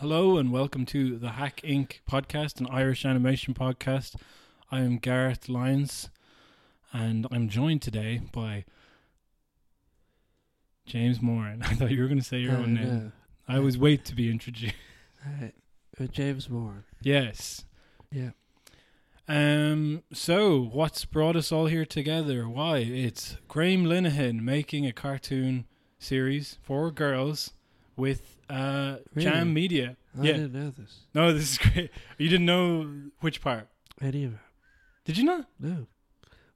Hello and welcome to the Hack Inc. podcast, an Irish animation podcast. I am Gareth Lyons and I'm joined today by James Moran. I thought you were going to say your own name. no. I always wait to be introduced. Uh, James Moore. yes. Yeah. Um. So, what's brought us all here together? Why? It's Graham Linehan making a cartoon series for girls with uh, Really? Jam Media. I Yeah. didn't know this. No, this is great. You didn't know which part? Any of it. Did you not? No.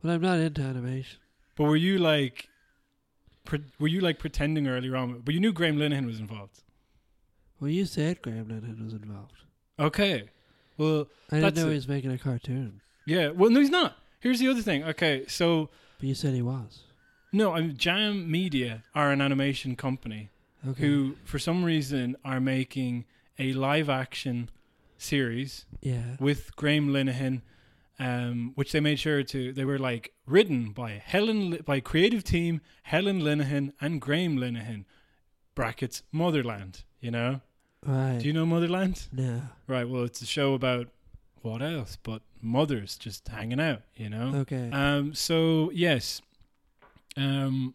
Well, I'm not into animation. But were you like, pre- were you like pretending earlier on? But you knew Graham Linehan was involved. Well, you said Graham Lennon was involved. Okay. Well, I didn't know it. he was making a cartoon. yeah. Well, no, he's not. Here's the other thing. Okay, so But you said he was. no, I'm Jam Media are an animation company Okay. who, for some reason, are making a live action series Yeah. with Graham Linehan, um, which they made sure to. They were like written by Helen by creative team Helen Linehan and Graham Linehan, brackets Motherland. You know, Right. do you know Motherland? no. Right. Well, it's a show about what else but mothers just hanging out. You know. Okay. Um. So yes. Um.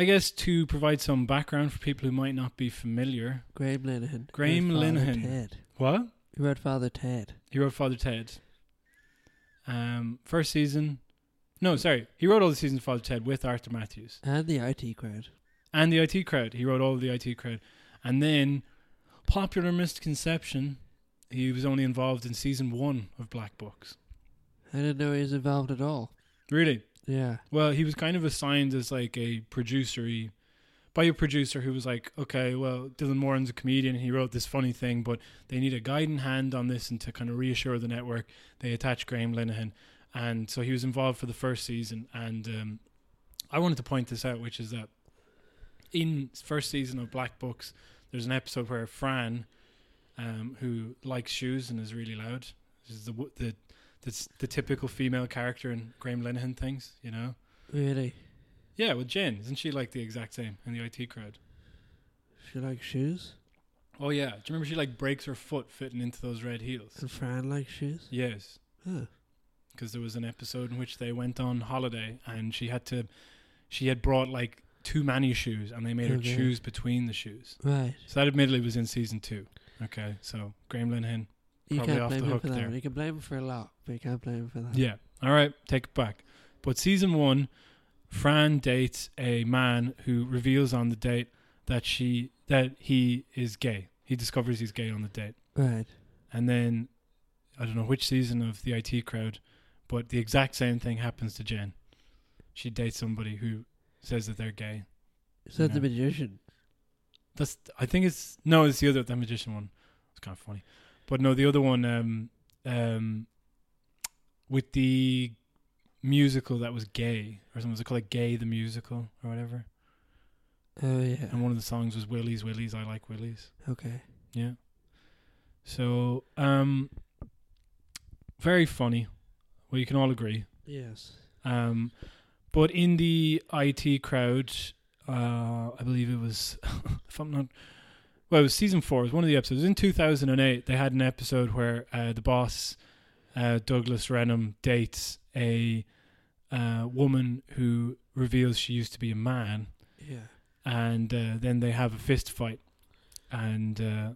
I guess to provide some background for people who might not be familiar. Graham Linehan. Graham Linehan. Ted. What? He wrote Father Ted. He wrote Father Ted. Um, first season. No, sorry. He wrote all the seasons of Father Ted with Arthur Matthews And the IT crowd. and the IT crowd. He wrote all of the IT crowd, and then popular misconception. He was only involved in season one of Black Books. I didn't know he was involved at all. Really? Yeah. Well, he was kind of assigned as like a producer by a producer who was like, okay, well, Dylan Moran's a comedian and he wrote this funny thing, but they need a guiding hand on this and to kind of reassure the network, they attached Graham Linehan. And so he was involved for the first season. And um, I wanted to point this out, which is that in first season of Black Books, there's an episode where Fran, um, who likes shoes and is really loud, is the the the, the typical female character in Graham Linehan things, you know. Really. Yeah, with Jen, isn't she like the exact same in the IT crowd? She likes shoes. Oh yeah, do you remember she like breaks her foot fitting into those red heels? And Fran likes shoes. Yes, Huh. because there was an episode in which they went on holiday and she had to, she had brought like too many shoes and they made her choose between the shoes. Right. So that admittedly was in season two. Okay, so Graham Linehan. You can't blame him for that. there. You can blame him for a lot, but you can't blame him for that. Yeah. All right, take it back. But season one, Fran dates a man who reveals on the date that she that he is gay. He discovers he's gay on the date. Right. And then I don't know which season of the IT crowd, but the exact same thing happens to Jen. She dates somebody who says that they're gay. Is that the magician? That's I think it's no, it's the other the magician one. It's kind of funny. But no, the other one um um with the musical that was gay or something was it called like Gay the Musical or whatever. Oh yeah. And one of the songs was Willies, Willies, I like Willies. Okay. Yeah. So um very funny. Well you can all agree. Yes. Um, but in the IT crowd, uh, I believe it was, if I'm not, well, it was season four. It was one of the episodes. In 2008, they had an episode where uh, the boss, uh, Douglas Reynholm, dates a uh, woman who reveals she used to be a man, Yeah. and uh, then they have a fist fight, and uh,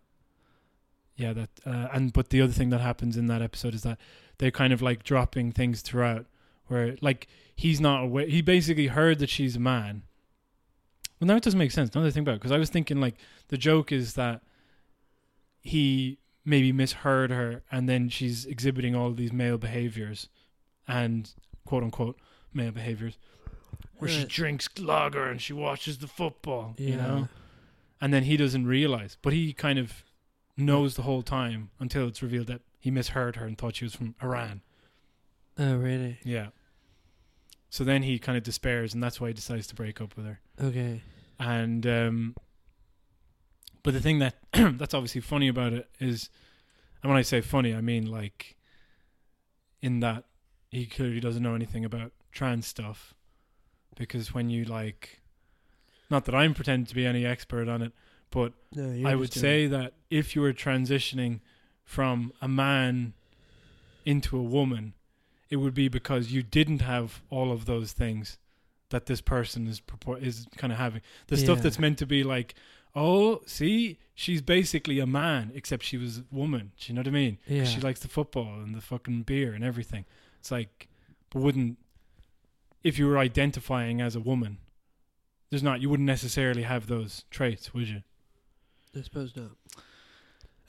yeah, that uh, and but the other thing that happens in that episode is that they're kind of like dropping things throughout, where like he's not aware. He basically heard that she's a man. Well, now it doesn't make sense. Now that I think about it, because I was thinking like the joke is that he maybe misheard her, and then she's exhibiting all these male behaviors, and quote unquote male behaviors, where she Right. drinks lager and she watches the football. You know, and then he doesn't realize, but he kind of knows the whole time until it's revealed that he misheard her and thought she was from Iran. Oh really? Yeah. So then he kind of despairs, and that's why he decides to break up with her. Okay. And um, but the thing that that's obviously funny about it is, and when I say funny, I mean like in that he clearly doesn't know anything about trans stuff, because when you like, not that I'm pretending to be any expert on it, but No, I would say that if you were transitioning from a man into a woman, it would be because you didn't have all of those things that this person is purport- is kind of having. The stuff that's meant to be like, oh, see, she's basically a man, except she was a woman. Do you know what I mean? Yeah. She likes the football and the fucking beer and everything. It's like, but wouldn't if you were identifying as a woman? There's not. You wouldn't necessarily have those traits, would you? I suppose not.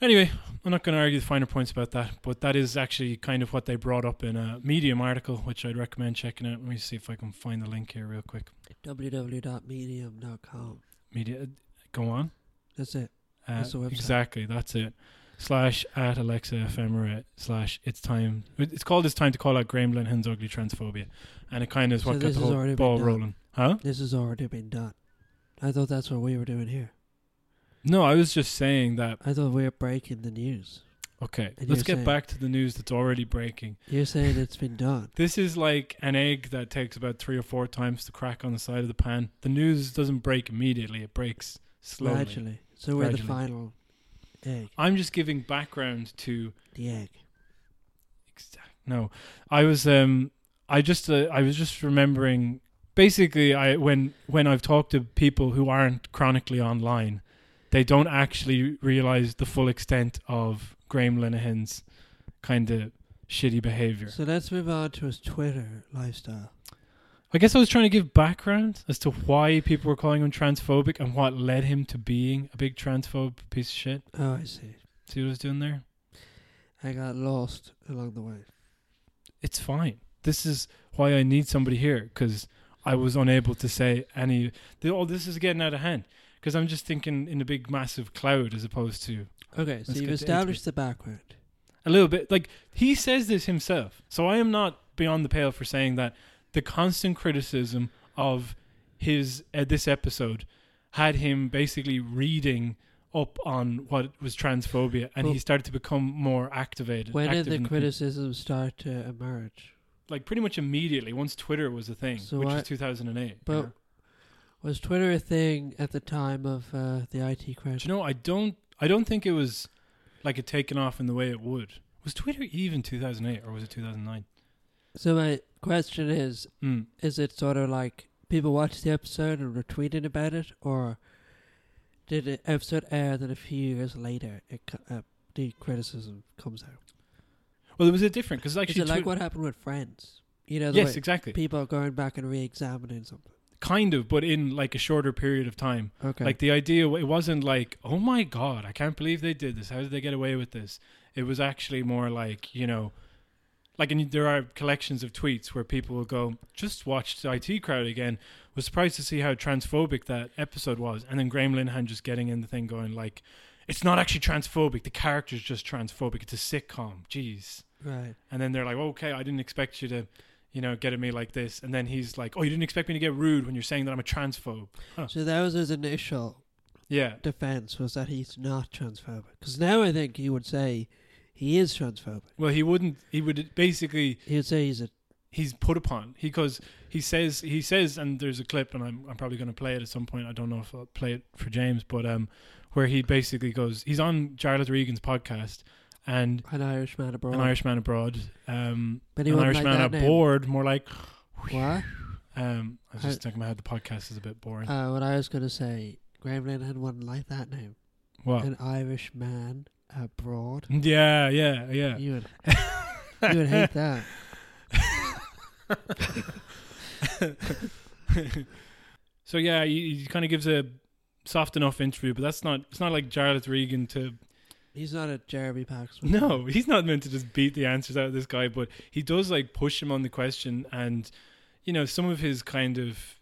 Anyway, I'm not going to argue the finer points about that, but that is actually kind of what they brought up in a Medium article, which I'd recommend checking out. Let me see if I can find the link here real quick. www.medium.com. Media, go on. That's it. Uh, That's the website. Exactly, that's it. Slash at Alexa Ephemera slash it's time. It's called It's Time to Call Out Graham Linehan's Ugly Transphobia. And it kind of is So what got the whole ball rolling. Huh? This has already been done. I thought that's what we were doing here. No, I was just saying that. I thought we were breaking the news. Okay, And let's get saying- back to the news that's already breaking. You're saying it's been done. This is like an egg that takes about three or four times to crack on the side of the pan. The news doesn't break immediately; it breaks slowly. Gradually. So we're the final egg. I'm just giving background to. The egg. No, I was um, I just uh, I was just remembering. Basically, I when when I've talked to people who aren't chronically online, they don't actually realize the full extent of Graham Linehan's kind of shitty behavior. So let's move on to his Twitter lifestyle. I guess I was trying to give background as to why people were calling him transphobic and what led him to being a big transphobe piece of shit. Oh, I see. See what I was doing there? I got lost along the way. It's fine. This is why I need somebody here because I was unable to say any. Oh, this is getting out of hand because I'm just thinking in a big, massive cloud as opposed to Okay, so you've established the background. a little bit. Like he says this himself, so I am not beyond the pale for saying that the constant criticism of his uh, this episode had him basically reading up on what was transphobia, and Well- he started to become more activated. When did the criticism start to emerge? like pretty much immediately once Twitter was a thing, So which I- was 2008. But-? Was Twitter a thing at the time of uh, the IT Do crash? you know? I don't. I don't think it was like it taken off in the way it would. Was Twitter even 2008 or was it 2009? So my question is: Mm. Is it sort of like people watched the episode and were tweeting about it, or did the episode air then a few years later it uh, the criticism comes out? Well, it was a different because Is actually it like Twi- what happened with Friends? You know, the yes, exactly. people are going back and re-examining something. Kind of, but in like a shorter period of time. Okay, Like the idea, it wasn't like, oh my god, I can't believe they did this. How did they get away with this? It was actually more like, you know, like and there are collections of tweets where people will go, just watched the IT crowd again. Was surprised to see how transphobic that episode was, and then Graham Linehan just getting in the thing, going like, it's not actually transphobic. The character's just transphobic. It's a sitcom. Jeez. right. And then they're like, okay, I didn't expect you to, you know, get at me like this. And then he's like, oh, you didn't expect me to get rude when you're saying that I'm a transphobe. Huh. So that was his initial Yeah. defense was that he's not transphobic. Because now I think he would say he is transphobic. Well, he wouldn't. He would basically. He would say he's a He's put upon because he says he says, and there's a clip, and I'm I'm probably going to play it at some point. I don't know if I'll play it for James, but um, where he basically goes, he's on Jarlath Regan's podcast, and an Irishman abroad. an Irishman abroad, um, an like Irishman name. aboard, more like. What? Um, I was just thinking about how the podcast is a bit boring. Uh, what I was going to say, Graham Linehan wouldn't like that name. what? An Irishman abroad. Yeah, yeah, yeah. You would, you would hate that. so yeah, he, he kind of gives a soft enough interview, but that's not. It's not like Jarlath Regan to. He's not a Jeremy Paxman. No, he's not meant to just beat the answers out of this guy, but he does like push him on the question, and you know some of his kind of.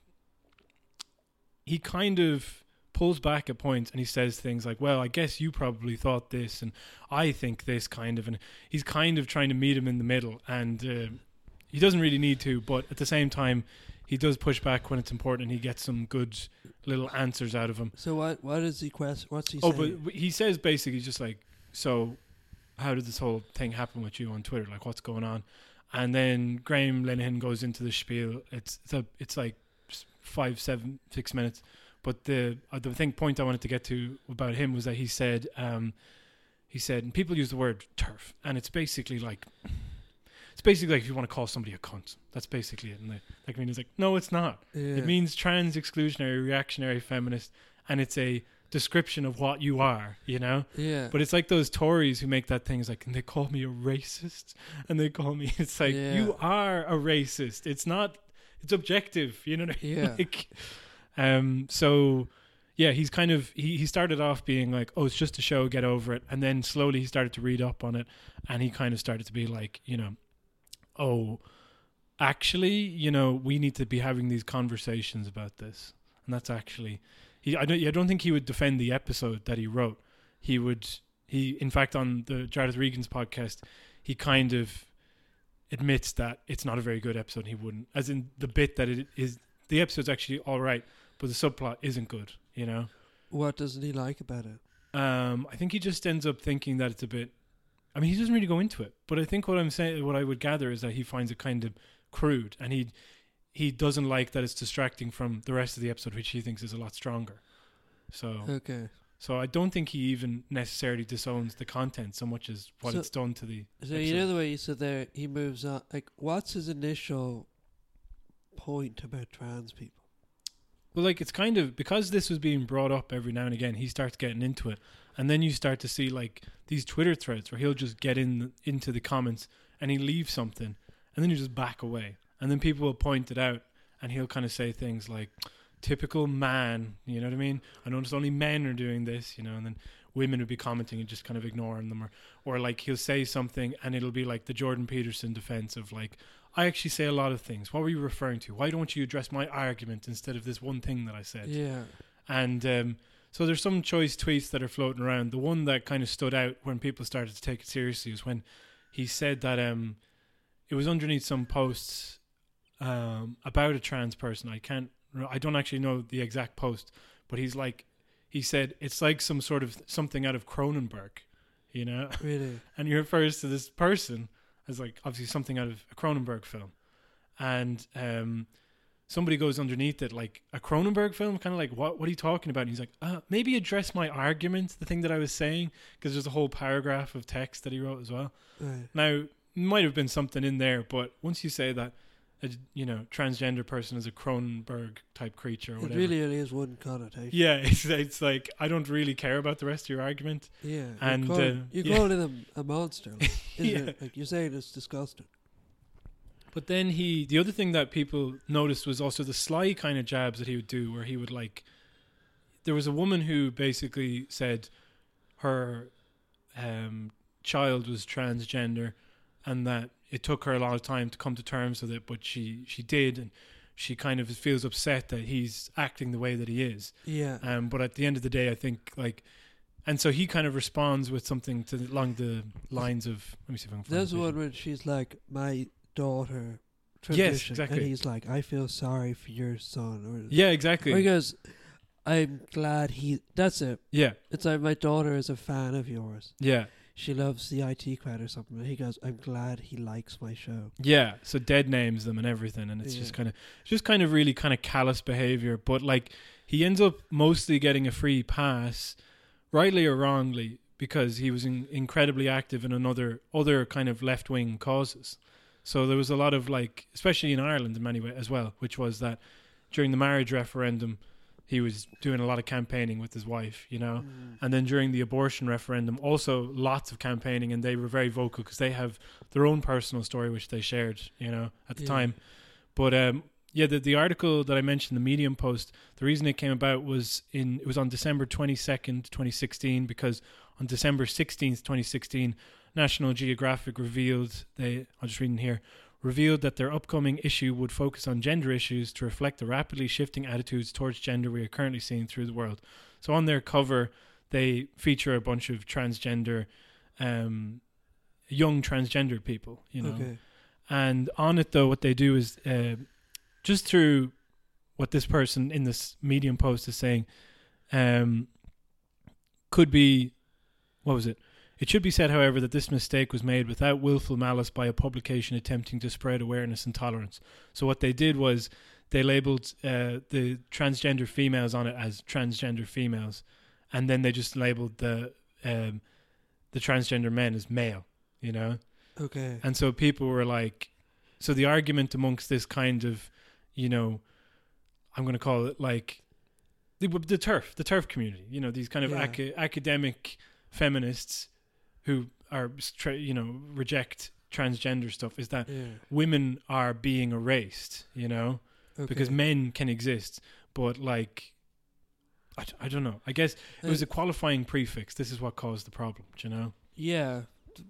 He kind of pulls back at points and he says things like, "Well, I guess you probably thought this, and I think this kind of," and he's kind of trying to meet him in the middle, and uh, he doesn't really need to, but at the same time, he does push back when it's important, and he gets some good little answers out of him. So what? What is he quest? What's he Oh, saying? but he says basically just like, so how did this whole thing happen with you on Twitter? Like, what's going on? And then Graham Linehan goes into the spiel. It's it's, a, it's like five, seven, six minutes, But the uh, the thing point I wanted to get to about him was that he said um, he said and people use the word turf and it's basically like it's basically like if you want to call somebody a cunt. That's basically it. And the like mean is like no, it's not. Yeah. It means trans exclusionary reactionary feminist and it's a description of what you are, you know? yeah. But it's like those Tories who make that thing. It's like, and they call me a racist, and they call me. It's like Yeah. you are a racist. It's not. It's objective. You know what I mean? Yeah. Like, um. So, yeah, he's kind of he he started off being like, oh, it's just a show, get over it, and then slowly he started to read up on it, and he kind of started to be like, you know, oh, actually, you know, we need to be having these conversations about this, and that's actually he. I don't. I don't think he would defend the episode that he wrote. He would. He, in fact, on the Jarlath Regan's podcast, he kind of admits that it's not a very good episode. He wouldn't, as in the bit that it is. The episode's actually all right, but the subplot isn't good. You know. what doesn't he like about it? Um, I think he just ends up thinking that it's a bit. I mean, he doesn't really go into it, but I think what I'm saying, what I would gather is that he finds it kind of crude, and he he doesn't like that it's distracting from the rest of the episode, which he thinks is a lot stronger. So, Okay. so I don't think he even necessarily disowns the content so much as what So- it's done to the. So you episode. know the way you said there, he moves on. Like, what's his initial point about trans people? Well, like it's kind of because this was being brought up every now and again. He starts getting into it, and then you start to see like these Twitter threads where he'll just get in into the comments and he leaves something, and then you just back away, and then people will point it out, and he'll kind of say things like, "Typical man," you know what I mean? I notice only men are doing this, you know, and then women would be commenting and just kind of ignoring them, or or like he'll say something and it'll be like the Jordan Peterson defense of like. I actually say a lot of things. What were you referring to? Why don't you address my argument instead of this one thing that I said? Yeah. And um, so there's some choice tweets that are floating around. The one that kind of stood out when people started to take it seriously was when he said that um, it was underneath some posts um, about a trans person. I can't, I don't actually know the exact post, but he's like, he said it's like some sort of something out of Cronenberg, you know, Really. and he refers to this person as like obviously something out of a Cronenberg film, and um, somebody goes underneath it like a Cronenberg film, kind of like what what are you talking about? And he's like, uh, maybe address my argument, the thing that I was saying, because there's a whole paragraph of text that he wrote as well. Right. Now might have been something in there, but once you say that. A, you know, transgender person is a Cronenberg type creature or whatever. It really has one connotation. yeah, it's, it's like I don't really care about the rest of your argument. Yeah. You're And, calling, uh, you're yeah. calling him a monster. Like, isn't Yeah. it? Like, you're saying it's disgusting. But then he, the other thing that people noticed was also the sly kind of jabs that he would do, where he would like. There was a woman who basically said her um, child was transgender, and that it took her a lot of time to come to terms with it, but she she did, and she kind of feels upset that he's acting the way that he is. Yeah. Um, but at the end of the day, I think like, and so he kind of responds with something to along the lines of. Let me see if I can. Find There's the one when she's like, my daughter Yes, exactly. And he's like, I feel sorry for your son. Or, Yeah, Or he goes, I'm glad he. That's it. Yeah, It's like, my daughter is a fan of yours. yeah. She loves the IT crowd or something. And he goes, I'm glad he likes my show. Yeah, so dead names them and everything, and it's just kind of, just kind of really kind of callous behavior. But like, he ends up mostly getting a free pass, rightly or wrongly, because he was in, incredibly active in another other kind of left wing causes. So there was a lot of like, especially in Ireland in many ways as well, which was that during the marriage referendum, he was doing a lot of campaigning with his wife, you know. And then during the abortion referendum, also lots of campaigning, and they were very vocal because they have their own personal story which they shared, you know, at the Yeah. time. But um, yeah, the the article that I mentioned, the Medium post, the reason it came about was in it was on December twenty second, twenty sixteen, because on December sixteenth, twenty sixteen, National Geographic revealed they I'll just read in here revealed that their upcoming issue would focus on gender issues to reflect the rapidly shifting attitudes towards gender we are currently seeing through the world. So on their cover, they feature a bunch of transgender, um, young transgender people, you know. Okay. And on it, though, what they do is uh, just through what this person in this medium post is saying, um, could be, what was it? It should be said, however, that this mistake was made without willful malice by a publication attempting to spread awareness and tolerance. So what they did was they labeled uh, the transgender females on it as transgender females, and then they just labeled the um, the transgender men as male. You know, Okay. and so people were like, so the argument amongst this kind of, you know, I'm going to call it like the, the turf, the turf community. You know, these kind of Yeah. aca- academic feminists who are, stra- you know, reject transgender stuff. Is that yeah. women are being erased? You know, Okay. because men can exist, but like. I, d- I don't know. I guess it was a qualifying prefix. This is what caused the problem. Do you know? Yeah,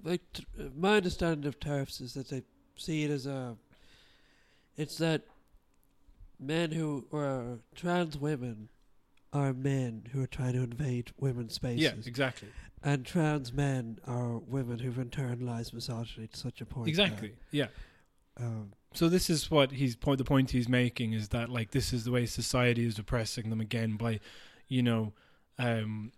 like t- uh, my understanding of tariffs is that they see it as a. It's that men who or trans women are men who are trying to invade women's spaces, Yeah, exactly. and trans men are women who've internalized misogyny to such a point. Exactly. Yeah. um, So this is what he's point. The point he's making is that like this is the way society is oppressing them again by, you know, um,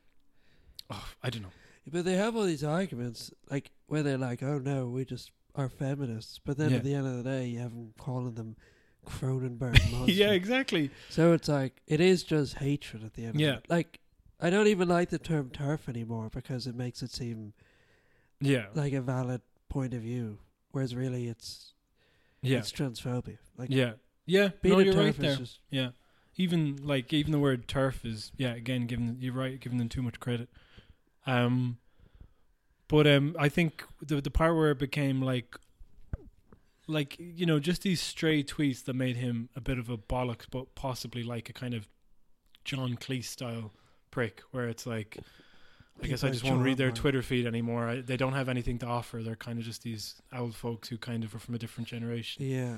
oh, I don't know. but they have all these arguments, like where they're like, "Oh no, we just are feminists," but then Yeah. at the end of the day, you have them calling them Cronenberg monsters. yeah, exactly. So it's like it is just hatred at the end. Yeah. Of it. Like I don't even like the term turf anymore because it makes it seem Yeah, like a valid point of view, whereas really it's yeah, it's transphobia. Like yeah, yeah. being No, a you're turf right is there. just Yeah, even like even the word turf is yeah. Again, given you're right, giving them too much credit. Um, but um, I think the the part where it became like, like you know, just these stray tweets that made him a bit of a bollocks, but possibly like a kind of John Cleese style prick, where it's like. I guess I just won't read their Twitter feed anymore. I, they don't have anything to offer. They're kind of just these old folks who kind of are from a different generation. yeah.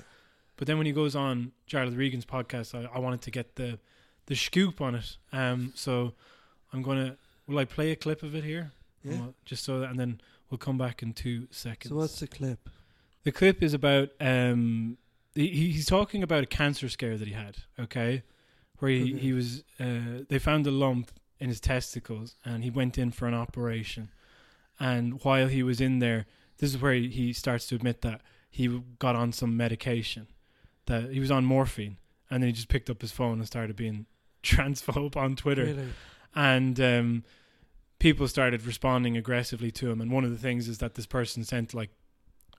But then when he goes on Jarlath Regan's podcast, I, I wanted to get the the scoop on it. Um, so I'm gonna will I play a clip of it here? Yeah. Just so that, and then we'll come back in two seconds. So what's the clip? The clip is about um he, he's talking about a cancer scare that he had. Okay, where he Okay. he was uh they found a lump in his testicles and he went in for an operation, and while he was in there, this is where he, he starts to admit that he got on some medication, that he was on morphine, and then he just picked up his phone and started being transphobe on Twitter Really? and um, people started responding aggressively to him. And one of the things is that this person sent like,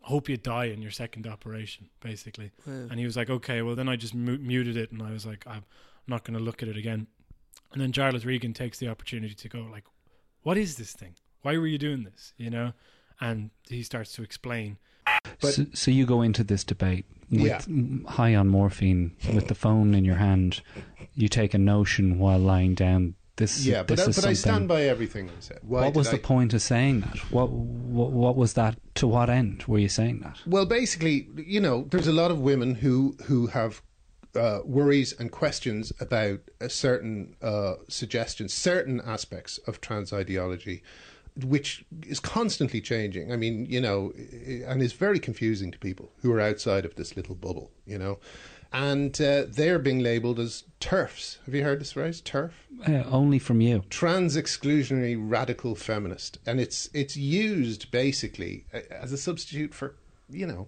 "Hope you die in your second operation," basically. Wow. And he was like, "Okay." Well, then I just mu- muted it, and I was like, "I'm not going to look at it again." And then Jarlath Regan takes the opportunity to go like, "What is this thing? Why were you doing this?" You know, and he starts to explain. But- so, so you go into this debate with Yeah. high on morphine, with the phone in your hand. You take a notion while lying down. This, yeah, but, this I, is but I stand by everything I said. Why what was did the I- point of saying that? What, what what was that? To what end were you saying that? Well, basically, you know, there's a lot of women who who have uh, worries and questions about a certain uh, suggestions, certain aspects of trans ideology, which is constantly changing. I mean, you know, and is very confusing to people who are outside of this little bubble. You know, and uh, they're being labelled as turfs. Have you heard this phrase, turf? Uh, only from you. trans exclusionary radical feminist and it's it's used basically as a substitute for you know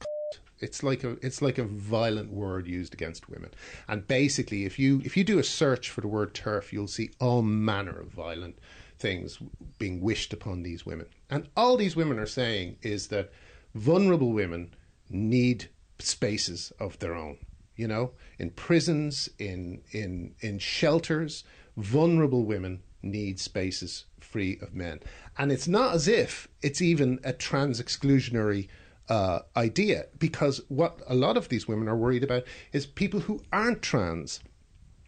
it's like a it's like a violent word used against women and basically if you if you do a search for the word turf you'll see all manner of violent things being wished upon these women and all these women are saying is that vulnerable women need spaces of their own you know in prisons in in in shelters vulnerable women need spaces free of men and it's not as if it's even a trans exclusionary uh, idea because what a lot of these women are worried about is people who aren't trans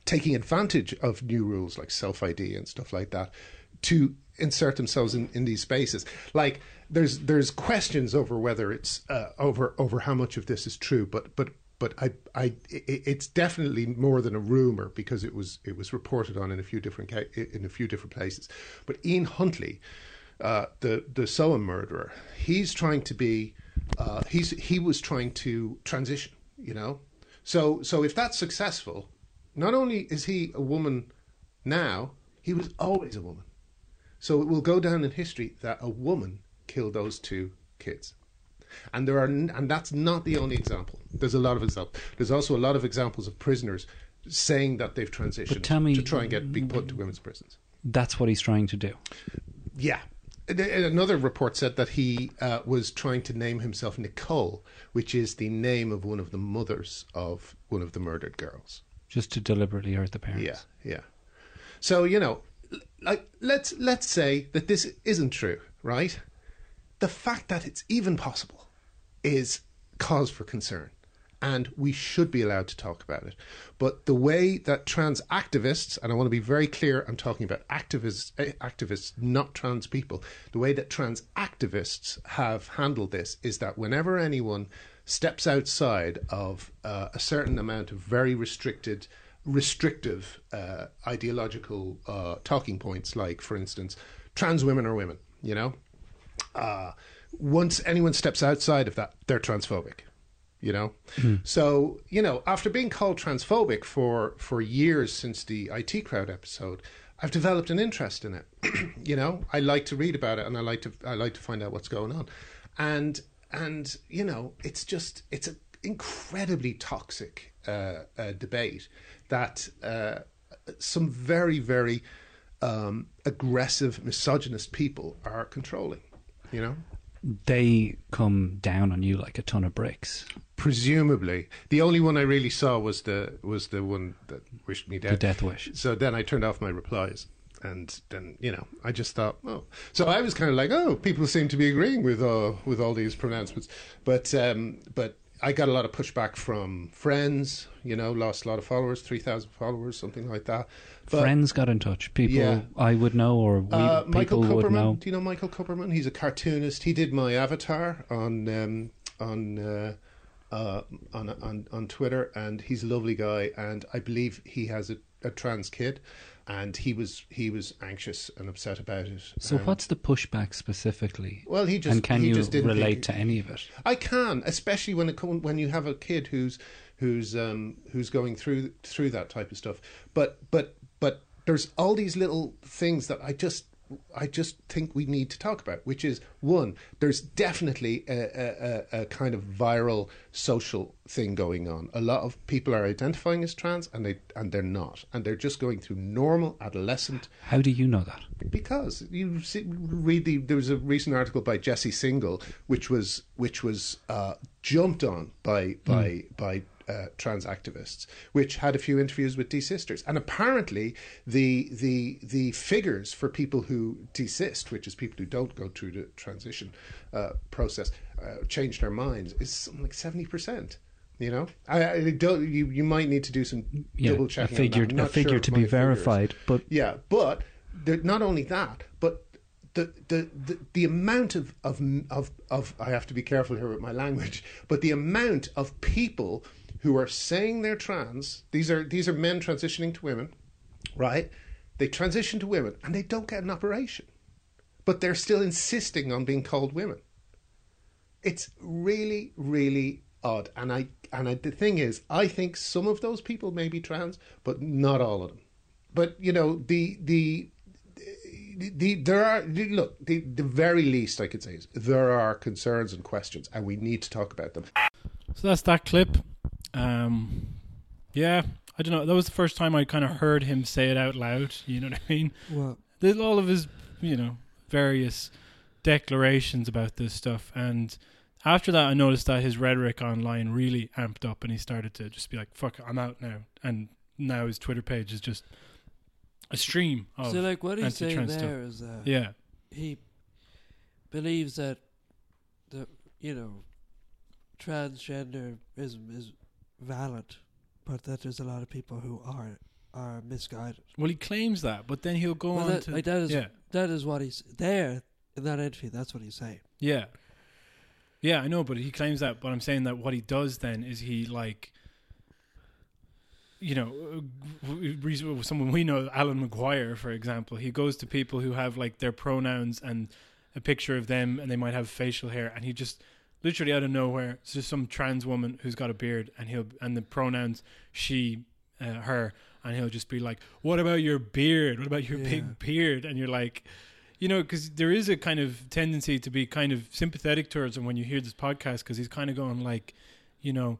taking advantage of new rules like self ID and stuff like that to insert themselves in, in these spaces. Like there's there's questions over whether it's uh, over over how much of this is true, but but but I I it's definitely more than a rumor because it was it was reported on in a few different in a few different places. But Ian Huntley, uh, the the Soham murderer, he's trying to be uh, he's he was trying to transition, you know. So so if that's successful, not only is he a woman now, he was always a woman. So it will go down in history that a woman killed those two kids. And there are, and that's not the only example. There's a lot of examples. There's also a lot of examples of prisoners saying that they've transitioned to try and get be put to women's prisons. That's what he's trying to do. Yeah. Another report said that he uh, was trying to name himself Nicole, which is the name of one of the mothers of one of the murdered girls. Just to deliberately hurt the parents. Yeah, yeah. So you know, like let's let's say that this isn't true, right? The fact that it's even possible is cause for concern, and we should be allowed to talk about it. But the way that trans activists, and I want to be very clear, I'm talking about activists, eh, activists, not trans people. The way that trans activists have handled this is that whenever anyone steps outside of uh, a certain amount of very restricted restrictive uh, ideological uh, talking points, like, for instance, trans women are women, you know? Uh, once anyone steps outside of that, they're transphobic, you know? So, you know, after being called transphobic for, for years since the IT crowd episode, I've developed an interest in it. you know, I like to read about it and I like to I like to find out what's going on. And and you know, it's just it's an incredibly toxic uh, uh, debate that uh, some very very um, aggressive misogynist people are controlling. You know, They come down on you like a ton of bricks. presumably the only one I really saw was the was the one that wished me The death wish. So then I turned off my replies. And then you know, I just thought, oh. So I was kind of like, oh, people seem to be agreeing with uh, with all these pronouncements, but um, but I got a lot of pushback from friends. You know, lost a lot of followers, three thousand followers, something like that. But, Friends got in touch. People Yeah. I would know or we, uh, people Michael would know. Do you know Michael Kupperman? He's a cartoonist. He did my avatar on um, on, uh, uh, on on on Twitter, and he's a lovely guy. And I believe he has a, a trans kid, and he was he was anxious and upset about it. So And- what's the pushback specifically? well, he just and can he you just didn't relate think- to any of it? I can, especially when it when you have a kid who's who's um, who's going through through that type of stuff. But but but there's all these little things that I just I just think we need to talk about. Which is one, there's definitely a, a, a, kind of viral social thing going on. A lot of people are identifying as trans, and they and they're not, and they're just going through normal adolescent How do you know that? because you see, read the there was a recent article by Jesse Singal which was which was uh, jumped on by by by uh, trans activists which had a few interviews with desisters and apparently the the the figures for people who desist which is people who don't go through the transition uh, process uh, change their minds is something like 70% you know I, I don't you you might need to do some Yeah, double a checking figure, on that. A figure sure to be figures. verified, but Yeah, but the, not only that, but the, the, the, the amount of, of of of I have to be careful here with my language, but the amount of people who are saying they're trans, these are these are men transitioning to women, right? They transition to women and they don't get an operation. But they're still insisting on being called women. It's really, really odd. And I and I, the thing is, I think some of those people may be trans, but not all of them. But you know, the the the, the there are look the the very least I could say is there are concerns and questions, and we need to talk about them. So that's that clip. Um, yeah, I don't know. That was the first time I kind of heard him say it out loud. You know what I mean? Well, There's all of his, you know, various declarations about this stuff, and after that, I noticed that his rhetoric online really amped up, and he started to just be like, "Fuck, it, I'm out now," and now his Twitter page is just a stream of so like what he's saying there is that yeah, he believes that the you know transgenderism is valid, but that there's a lot of people who are are misguided. well, he claims that, but then he'll go Well, on that, to like, that is yeah, that is what he's there in that interview. That's what he's saying. Yeah. Yeah, I know, but he claims that. But I'm saying that what he does then is he like, you know, uh, someone we know, Alan McGuire, for example. He goes to people who have like their pronouns and a picture of them, and they might have facial hair, and he just literally out of nowhere, it's just some trans woman who's got a beard, and he'll and the pronouns she, uh, her, and he'll just be like, "What about your beard? What about your Yeah. big beard?" And you're like. you know, because there is a kind of tendency to be kind of sympathetic towards him when you hear this podcast, because he's kind of going like, you know,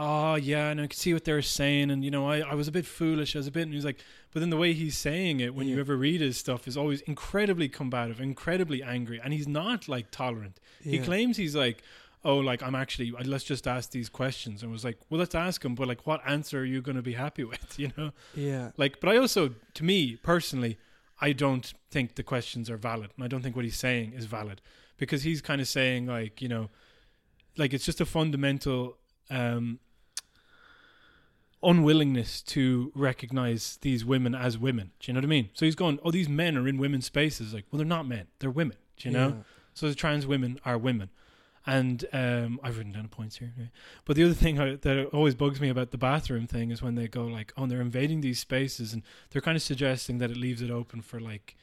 oh yeah, and I can see what they're saying, and you know, I, I was a bit foolish, I was a bit, and he's like, but then the way he's saying it when you ever read his stuff is always incredibly combative, incredibly angry, and he's not like tolerant. He claims he's like, oh, like I'm actually, let's just ask these questions, and was like, well, let's ask him, but like, what answer are you going to be happy with, you know? Yeah. Like, but I also, to me personally, I don't think the questions are valid, and I don't think what he's saying is valid because he's kind of saying like, you know, like it's just a fundamental um, unwillingness to recognize these women as women. Do you know what I mean? So he's going, oh, these men are in women's spaces. Like, well, they're not men; they're women. Do you know? Yeah. So the trans women are women. And um, I've written down points here. right? But the other thing I, that always bugs me about the bathroom thing is when they go like, "Oh, they're invading these spaces," and they're kind of suggesting that it leaves it open for like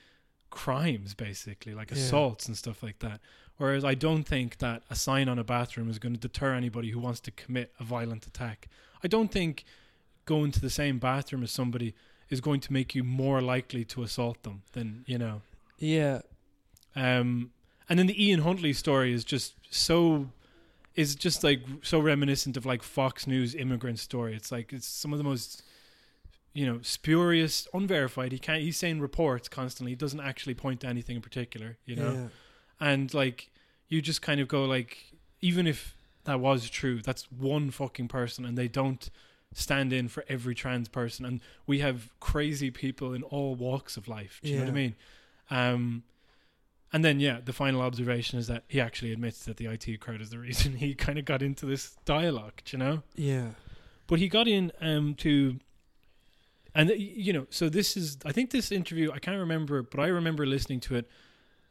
crimes, basically, like Yeah. assaults and stuff like that. Whereas I don't think that a sign on a bathroom is going to deter anybody who wants to commit a violent attack. I don't think going to the same bathroom as somebody is going to make you more likely to assault them than you know. Yeah. Um, and then the Ian Huntley story is just so is just like so reminiscent of like Fox News immigrant story. It's like it's some of the most you know spurious, unverified. He can't. He's saying reports constantly. He doesn't actually point to anything in particular. You know, Yeah. and like you just kind of go like, even if that was true, that's one fucking person, and they don't stand in for every trans person. And we have crazy people in all walks of life. Do you know what I mean? Um, and then yeah, the final observation is that he actually admits that the IT crowd is the reason he kind of got into this dialogue. do You know, Yeah. but he got in um, to, and you know, so this is I think this interview I can't remember, but I remember listening to it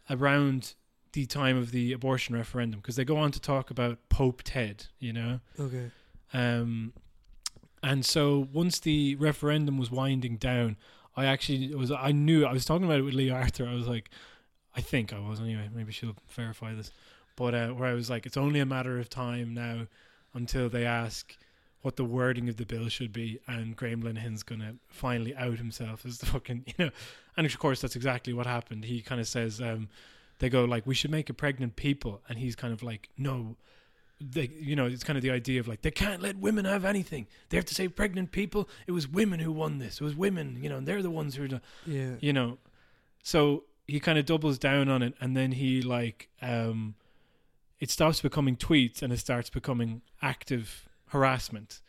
around the time of the abortion referendum because they go on to talk about Pope Ted. You know, Okay. um, and so once the referendum was winding down, I actually was I knew I was talking about it with Lee Arthur. I was like, I think I was anyway. Maybe she'll verify this, but uh, where I was like, it's only a matter of time now until they ask what the wording of the bill should be, and Graham Linehan's gonna finally out himself as the fucking you know, and of course that's exactly what happened. He kind of says, um, they go like, we should make it pregnant people, and he's kind of like, no, they you know it's kind of the idea of like they can't let women have anything. They have to say pregnant people. It was women who won this. It was women you know and they're the ones who are the, Yeah. you know. So he kind of doubles down on it and then he like um it stops becoming tweets and it starts becoming active harassment.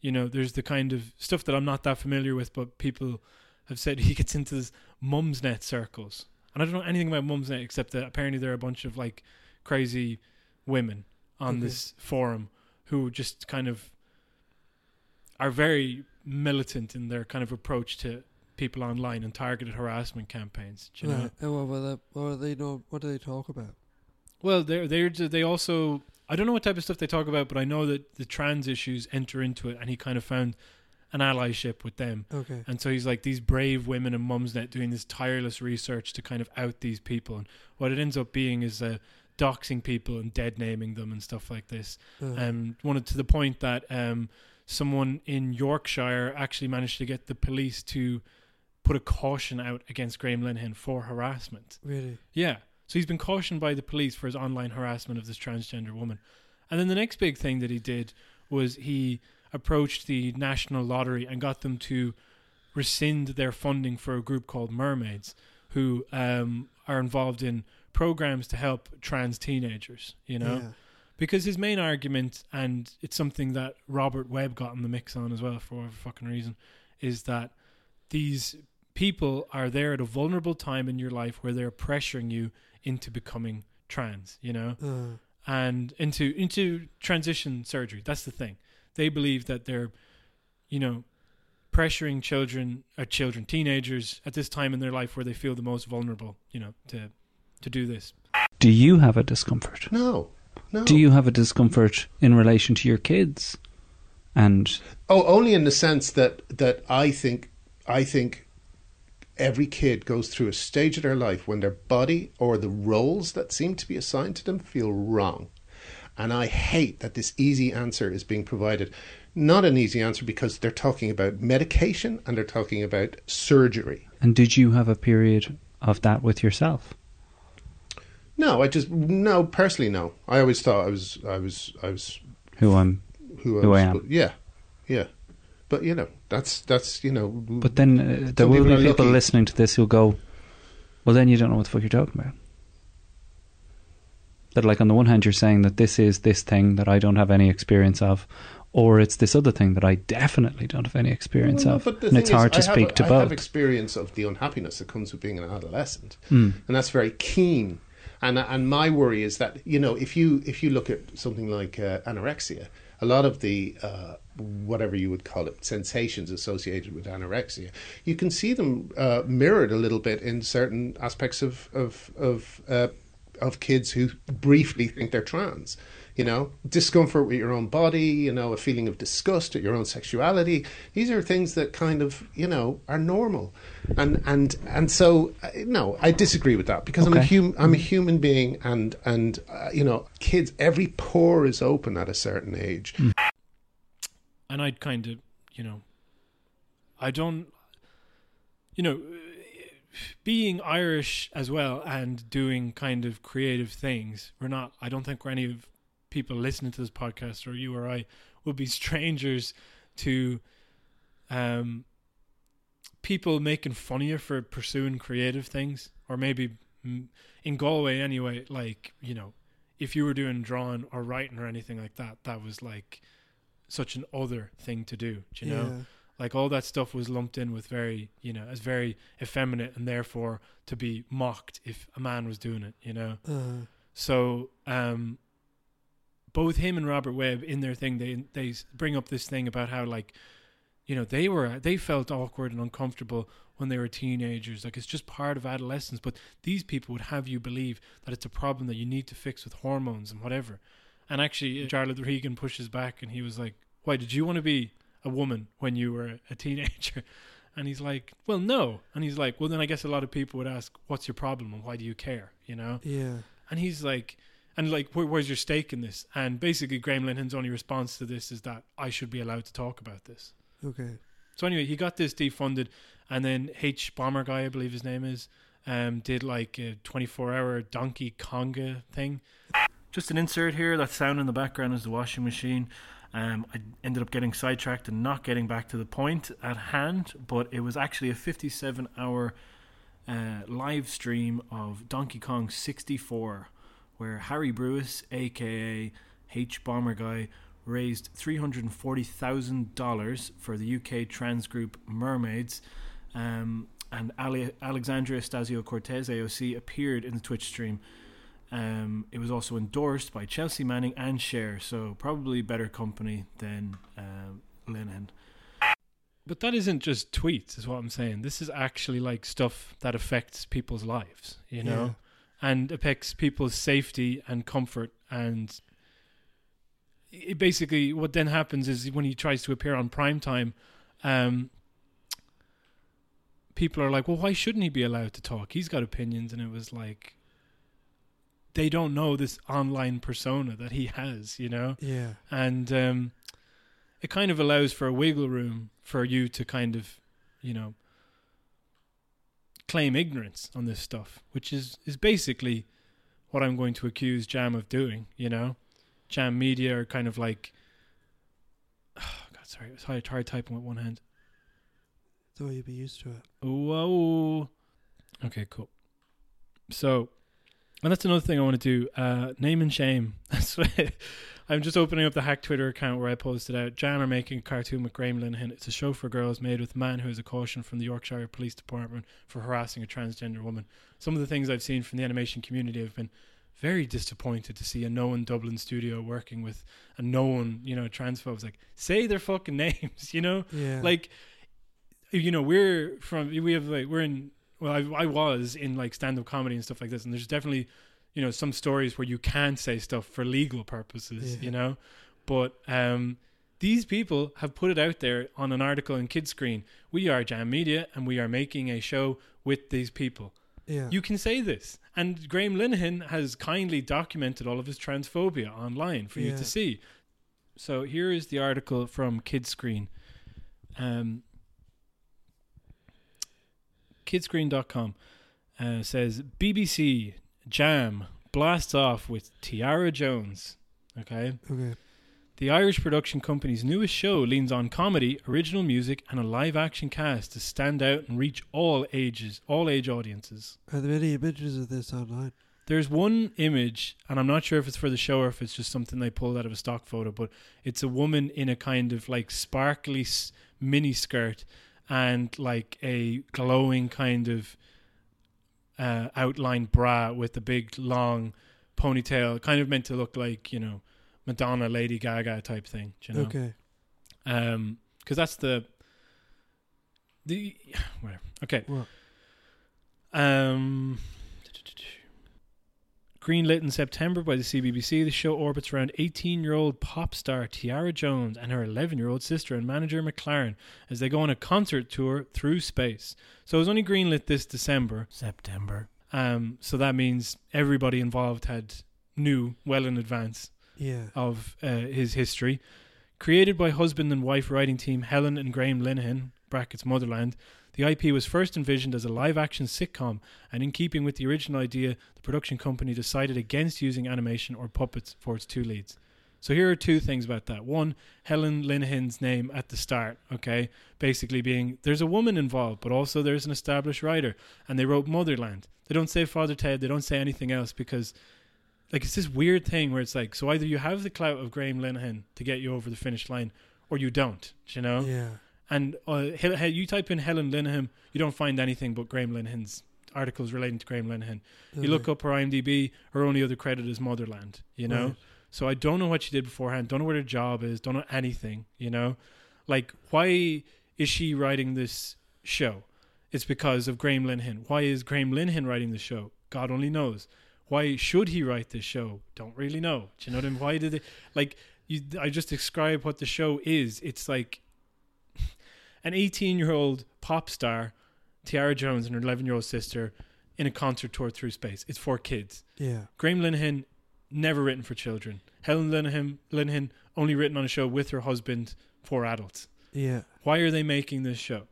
You know there's the kind of stuff that i'm not that familiar with but people have said he gets into this mumsnet circles. And i don't know anything about Mumsnet except that apparently there are a bunch of like crazy women on this forum who just kind of are very militant in their kind of approach to people online and targeted harassment campaigns. do You know, Right. And what, will that, what do they know? What do they talk about? well, they they they also I don't know what type of stuff they talk about, but I know that the trans issues enter into it, and he kind of found an allyship with them. Okay. And so he's like these brave women in Mumsnet doing this tireless research to kind of out these people. And what it ends up being is uh, doxing people and dead naming them and stuff like this. Uh, Um, one to the point that um, someone in Yorkshire actually managed to get the police to put a caution out against Graham Linehan for harassment. really? Yeah. So he's been cautioned by the police for his online harassment of this transgender woman. And then the next big thing that he did was he approached the National Lottery and got them to rescind their funding for a group called Mermaids, who um, are involved in programs to help trans teenagers, you know? Yeah. Because his main argument, and it's something that Robert Webb got in the mix on as well for whatever fucking reason, is that these people are there at a vulnerable time in your life where they're pressuring you into becoming trans, you know, Uh, and into into transition surgery. That's the thing. They believe that they're, you know, pressuring children, uh, children, teenagers at this time in their life where they feel the most vulnerable, you know, to to do this. Do you have a discomfort? No, no. Do you have a discomfort in relation to your kids? And Oh, only in the sense that that I think I think every kid goes through a stage of their life when their body or the roles that seem to be assigned to them feel wrong. And I hate that this easy answer is being provided. Not an easy answer because they're talking about medication and they're talking about surgery. and did you have a period of that with yourself? No, I just no. Personally, no. I always thought I was, I was, I was Who I'm. who I, Who was, I am. Yeah, yeah. But you know, that's that's you know. But then uh, there will people be people lucky. listening to this who'll go, well, then you don't know what the fuck you're talking about. That, like, on the one hand, you're saying that this is this thing that I don't have any experience of, or it's this other thing that I definitely don't have any experience Well, of. And it's hard to I speak a- to I both. have experience of the unhappiness that comes with being an adolescent, Mm. and that's very keen. And and my worry is that you know if you if you look at something like uh, anorexia, a lot of the uh, whatever you would call it sensations associated with anorexia, you can see them uh, mirrored a little bit in certain aspects of of of uh, of kids who briefly think they're trans. You know, discomfort with your own body, you know, a feeling of disgust at your own sexuality. These are things that kind of, you know, are normal. And and and so uh, no, I disagree with that because I'm a Okay. hum- I'm a human being and and uh, you know, kids every pore is open at a certain age. and I'd kind of, you know, I don't, you know, being Irish as well and doing kind of creative things. We're not. I don't think we're any of people listening to this podcast or you or I would be strangers to, um, people making fun of you for pursuing creative things or maybe in Galway anyway. Like you know, if you were doing drawing or writing or anything like that, that was like such an other thing to do. Do you know? Yeah. Like all that stuff was lumped in with very, you know, as very effeminate and therefore to be mocked if a man was doing it, you know. Uh, So, um, both him and Robert Webb in their thing, they they bring up this thing about how like, you know, they were they felt awkward and uncomfortable when they were teenagers. Like it's just part of adolescence. But these people would have you believe that it's a problem that you need to fix with hormones and whatever. And actually, uh, Jarlath Regan pushes back, and he was like, "Why did you want to be a woman when you were a teenager?" And he's like, "Well, no." And he's like, "Well, then I guess a lot of people would ask, what's your problem and why do you care?" You know. yeah. And he's like, and like, Where, where's your stake in this? And basically, Graham Linehan's only response to this is that I should be allowed to talk about this. Okay. So anyway, he got this defunded, and then H Bomber guy, I believe his name is, um, did like a 24-hour Donkey Konga thing. Just an insert here. That sound in the background is the washing machine. Um, I ended up getting sidetracked and not getting back to the point at hand, but it was actually a 57-hour uh, live stream of Donkey Kong 64, where Harry Brewis, aka H Bomber Guy, raised $340,000 for the UK trans group Mermaids. Um, and Ale- Alexandria Stasio Cortez, AOC, appeared in the Twitch stream. Um, it was also endorsed by Chelsea Manning and Cher, so probably better company than um, Linehan. But that isn't just tweets, is what I'm saying. This is actually like stuff that affects people's lives, you know, and affects people's safety and comfort. And it basically, what then happens is when he tries to appear on prime time, um, people are like, "Well, why shouldn't he be allowed to talk? He's got opinions." And it was like, they don't know this online persona that he has, you know Yeah. and um, it kind of allows for a wiggle room for you to kind of, you know, claim ignorance on this stuff, which is is basically what I'm going to accuse Jam of doing. You know, Jam Media are kind of like, oh God, sorry, it's hard, hard typing with one hand. Thought you'd be used to it. Whoa. Okay, cool. So, and that's another thing I want to do. Uh, name and shame. That's what I'm just opening up the hack Twitter account where I posted out. Jam are making a cartoon with Linehan. It's a show for girls made with a man who has a caution from the Yorkshire Police Department for harassing a transgender woman. Some of the things I've seen from the animation community have been very disappointed to see a known Dublin studio working with a known, you know, transphobes. Like, say their fucking names, you know? Yeah. like you know we're from we have like we're in well I, I was in like stand-up comedy and stuff like this and there's definitely you know some stories where you can say stuff for legal purposes Yeah. you know but um these people have put it out there on an article in Kidscreen. We are Jam Media and we are making a show with these people. yeah. You can say this. And Graham Linehan has kindly documented all of his transphobia online for you to see. So here is the article from Kidscreen. Um, kidscreen.com uh, says BBC Jam blasts off with Tiara Jones. Okay. Okay. The Irish production company's newest show leans on comedy, original music, and a live action cast to stand out and reach all ages, all age audiences. Are there any images of this online? There's one image, and I'm not sure if it's for the show or if it's just something they pulled out of a stock photo, but it's a woman in a kind of like sparkly s- mini skirt and like a glowing kind of uh, outlined bra with the big long ponytail, kind of meant to look like you know Madonna, Lady Gaga type thing. You know, Okay. um, because that's the the whatever. Okay. What? Um, greenlit in September by the CBBC, the show orbits around 18-year-old pop star Tiara Jones and her 11-year-old sister and manager McLaren as they go on a concert tour through space. So it was only greenlit this December, September. Um, so that means everybody involved had knew well in advance Yeah. of uh, his history. Created by husband and wife writing team Helen and Graham Linehan, brackets Motherland, the IP was first envisioned as a live action sitcom, and in keeping with the original idea, the production company decided against using animation or puppets for its two leads. So here are two things about that. One, Helen Linehan's name at the start, okay? Basically being there's a woman involved, but also there's an established writer, and they wrote Motherland. They don't say Father Ted, they don't say anything else because like it's this weird thing where it's like so either you have the clout of Graham Linehan to get you over the finish line or you don't, you know? Yeah. And uh, you type in Helen Linehan, you don't find anything but Graham Linehan's articles relating to Graham Linehan. You look up her IMDb, her only other credit is Motherland, you know? Right. So I don't know what she did beforehand, don't know what her job is, don't know anything, you know? Like, why is she writing this show? It's because of Graham Linehan. Why is Graham Linehan writing the show? God only knows. Why should he write this show? Don't really know. Do you know what I mean? Why did it like you I just describe what the show is. It's like an 18 year old pop star, Tiara Jones, and her 11 year old sister in a concert tour through space. It's for kids. Yeah. Graham Linehan, never written for children. Helen Linehan, Linehan, only written on a show with her husband for adults. Yeah. Why are they making this show?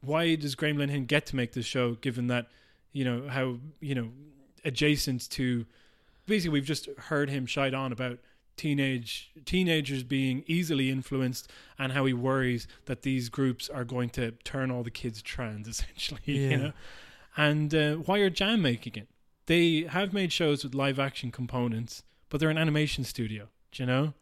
Why does Graham Linehan get to make this show, given that, you know, how, you know, adjacent to. Basically, we've just heard him shite on about teenage teenagers being easily influenced and how he worries that these groups are going to turn all the kids trans essentially Yeah. you know? And uh, why are jam making it? They have made shows with live action components but they're an animation studio do you know?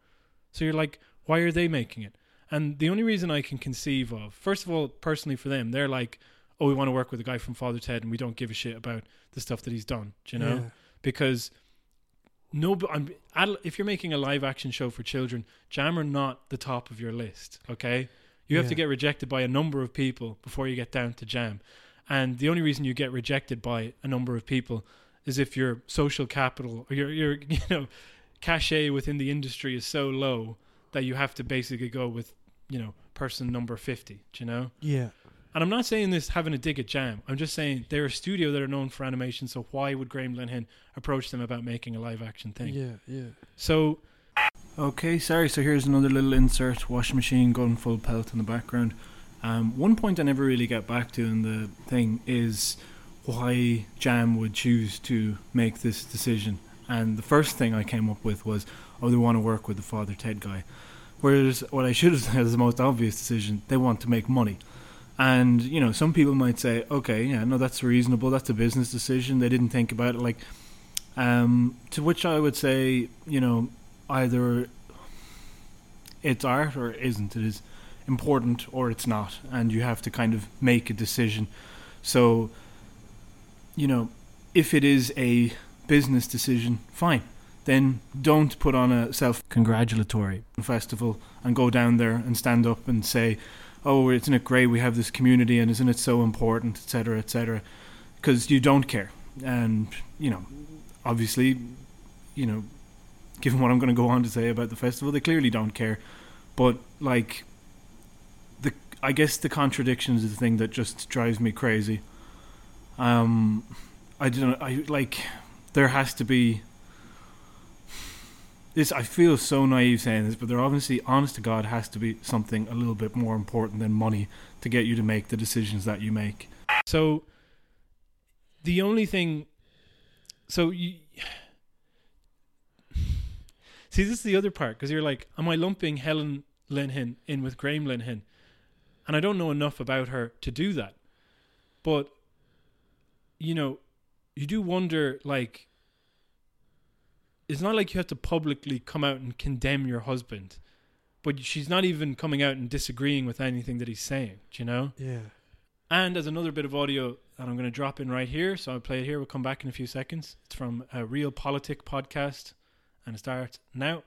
So you're like why are they making it? And the only reason i can conceive of first of all personally for them they're like oh we want to work with a guy from father ted and we don't give a shit about the stuff that he's done do you know? Yeah. because no, I'm, if you're making a live action show for children, Jam are not the top of your list. Okay, you have Yeah. to get rejected by a number of people before you get down to Jam, and the only reason you get rejected by a number of people is if your social capital or your your you know cachet within the industry is so low that you have to basically go with you know person number fifty. Do you know? Yeah. And I'm not saying this having a dig at Jam. I'm just saying they're a studio that are known for animation. So why would Graham Linehan approach them about making a live action thing? Yeah. Yeah. So, okay, sorry. So here's another little insert: washing machine going full pelt in the background. Um, one point I never really get back to in the thing is why Jam would choose to make this decision. And the first thing I came up with was, oh, they want to work with the Father Ted guy. Whereas what I should have said is the most obvious decision: they want to make money. And you know, some people might say, okay, yeah, no, that's reasonable. That's a business decision. They didn't think about it. Like, um, to which I would say, you know, either it's art or it isn't. It is important or it's not, and you have to kind of make a decision. So, you know, if it is a business decision, fine. Then don't put on a self congratulatory festival and go down there and stand up and say, "Oh, isn't it great? We have this community, and isn't it so important, etc., etc." Because you don't care, and you know, obviously, you know, given what I'm going to go on to say about the festival, they clearly don't care. But like, the I guess the contradictions is the thing that just drives me crazy. Um, I don't. I like. There has to be. This I feel so naive saying this, but there obviously, honest to God, has to be something a little bit more important than money to get you to make the decisions that you make. So, the only thing so you see this is the other part because you're like, am I lumping Helen Linehan in with Graham Linehan? And I don't know enough about her to do that, but you know, you do wonder like. It's not like you have to publicly come out and condemn your husband, but she's not even coming out and disagreeing with anything that he's saying. Do you know? Yeah. And as another bit of audio that I'm going to drop in right here, so I'll play it here. We'll come back in a few seconds. It's from a Reel Politik podcast, and it starts now.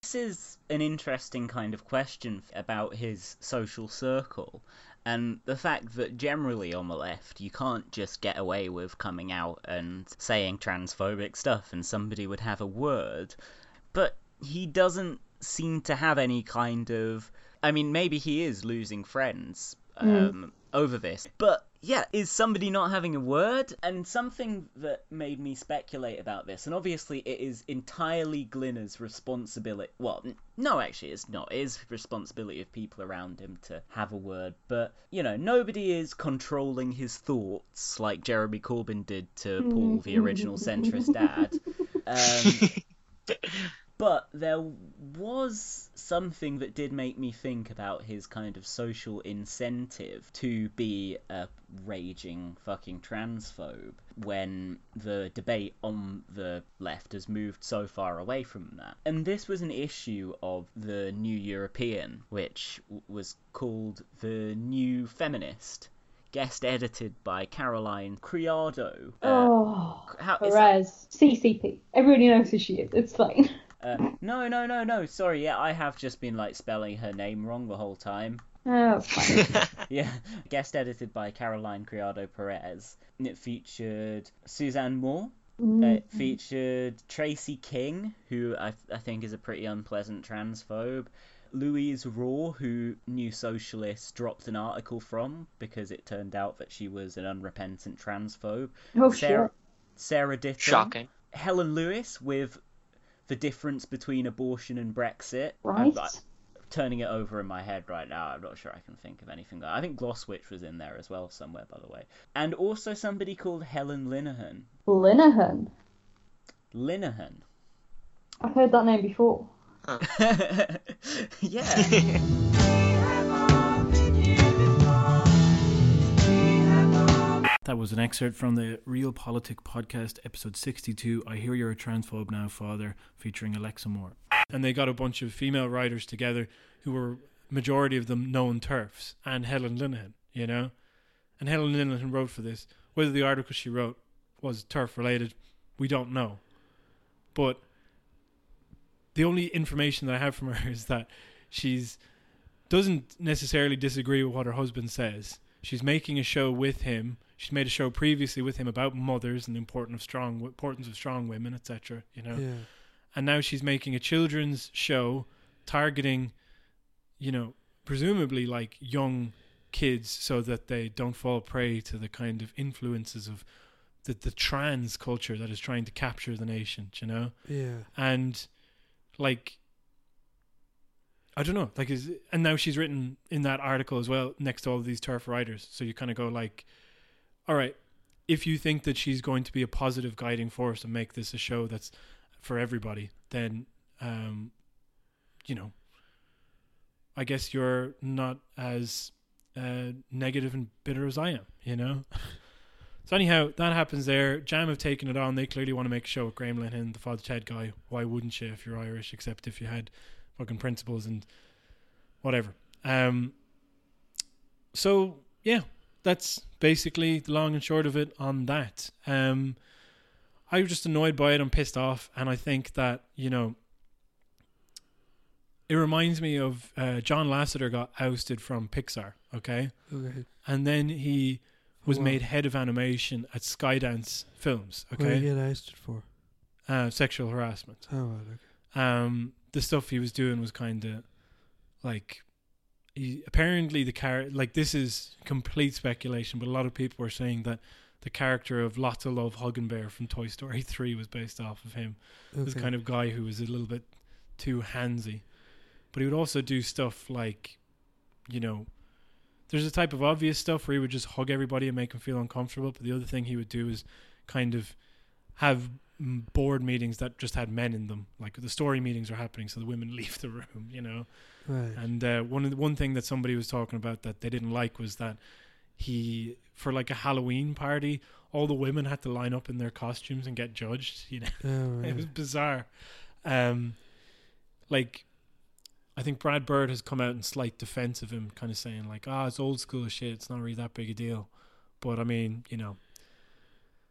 This is an interesting kind of question about his social circle, and the fact that generally on the left you can't just get away with coming out and saying transphobic stuff and somebody would have a word, but he doesn't seem to have any kind of. I mean, maybe he is losing friends um, over this, but yeah, is somebody not having a word? And something that made me speculate about this, and obviously it is entirely Glinner's responsibility. Well, n- no, actually, it's not. It is responsibility of people around him to have a word. But you know, nobody is controlling his thoughts like Jeremy Corbyn did to Paul, the original centrist dad. Um, but there was something that did make me think about his kind of social incentive to be a raging fucking transphobe when the debate on the left has moved so far away from that. And this was an issue of the New European, which was called The New Feminist. Guest edited by Caroline Criado. Uh, oh, how- is that- Perez. CCP. Everybody knows who she is. It's fine. Uh, no, no, no, no. Sorry, yeah, I have just been like spelling her name wrong the whole time. Oh. Yeah, guest edited by Caroline Criado Perez. And It featured Suzanne Moore. Mm. It featured Tracy King, who I, I think is a pretty unpleasant transphobe. Louise Raw, who New Socialist dropped an article from because it turned out that she was an unrepentant transphobe. oh, Sarah, shit. Sarah Ditum. Shocking. Helen Lewis with the difference between abortion and Brexit. Right. I'm like, turning it over in my head right now. I'm not sure I can think of anything. I think Glosswitch was in there as well somewhere, by the way. And also somebody called Helen Linehan. Linehan. Linehan. I've heard that name before. yeah. That was an excerpt from the Reel Politik podcast, episode 62. I Hear You're a Transphobe Now, Father, featuring Alexa Moore. And they got a bunch of female writers together who were, majority of them, known turfs, and Helen Linehan, you know? And Helen Linehan wrote for this. Whether the article she wrote was turf related, we don't know. But the only information that I have from her is that she's doesn't necessarily disagree with what her husband says. She's making a show with him. She's made a show previously with him about mothers and the importance of strong importance of strong women, etc. You know, Yeah. and now she's making a children's show targeting, you know, presumably like young kids, so that they don't fall prey to the kind of influences of the the trans culture that is trying to capture the nation. You know, Yeah. and like I don't know, like is and now she's written in that article as well next to all of these turf writers. So you kind of go like, all right, if you think that she's going to be a positive guiding force and make this a show that's for everybody, then um, you know, I guess you're not as uh, negative and bitter as I am. You know. So anyhow, that happens there. Jam have taken it on. They clearly want to make a show with Graham Linehan, the Father Ted guy. Why wouldn't you if you're Irish? Except if you had fucking principles and whatever. Um. So yeah, that's basically the long and short of it on that. Um, I was just annoyed by it. I'm pissed off, and I think that you know. It reminds me of uh, John Lasseter got ousted from Pixar, okay, Okay. and then he was Wow. made head of animation at Skydance Films. Okay, What did you get ousted for? uh, sexual harassment. Oh, right, okay. Um, the stuff he was doing was kind of like he apparently the character like this is complete speculation, but a lot of people were saying that the character of Lotta Love Huggenbear from Toy Story Three was based off of him. This Okay. kind of guy who was a little bit too handsy, but he would also do stuff like, you know, there's a type of obvious stuff where he would just hug everybody and make them feel uncomfortable. But the other thing he would do is kind of have board meetings that just had men in them. Like the story meetings are happening, so the women leave the room. You know. Right. And uh, one of the, one thing that somebody was talking about that they didn't like was that he for like a Halloween party, all the women had to line up in their costumes and get judged. You know, Oh, it was bizarre. Um, like, I think Brad Bird has come out in slight defense of him, kind of saying like, "Ah, it's old school shit. It's not really that big a deal." But I mean, you know,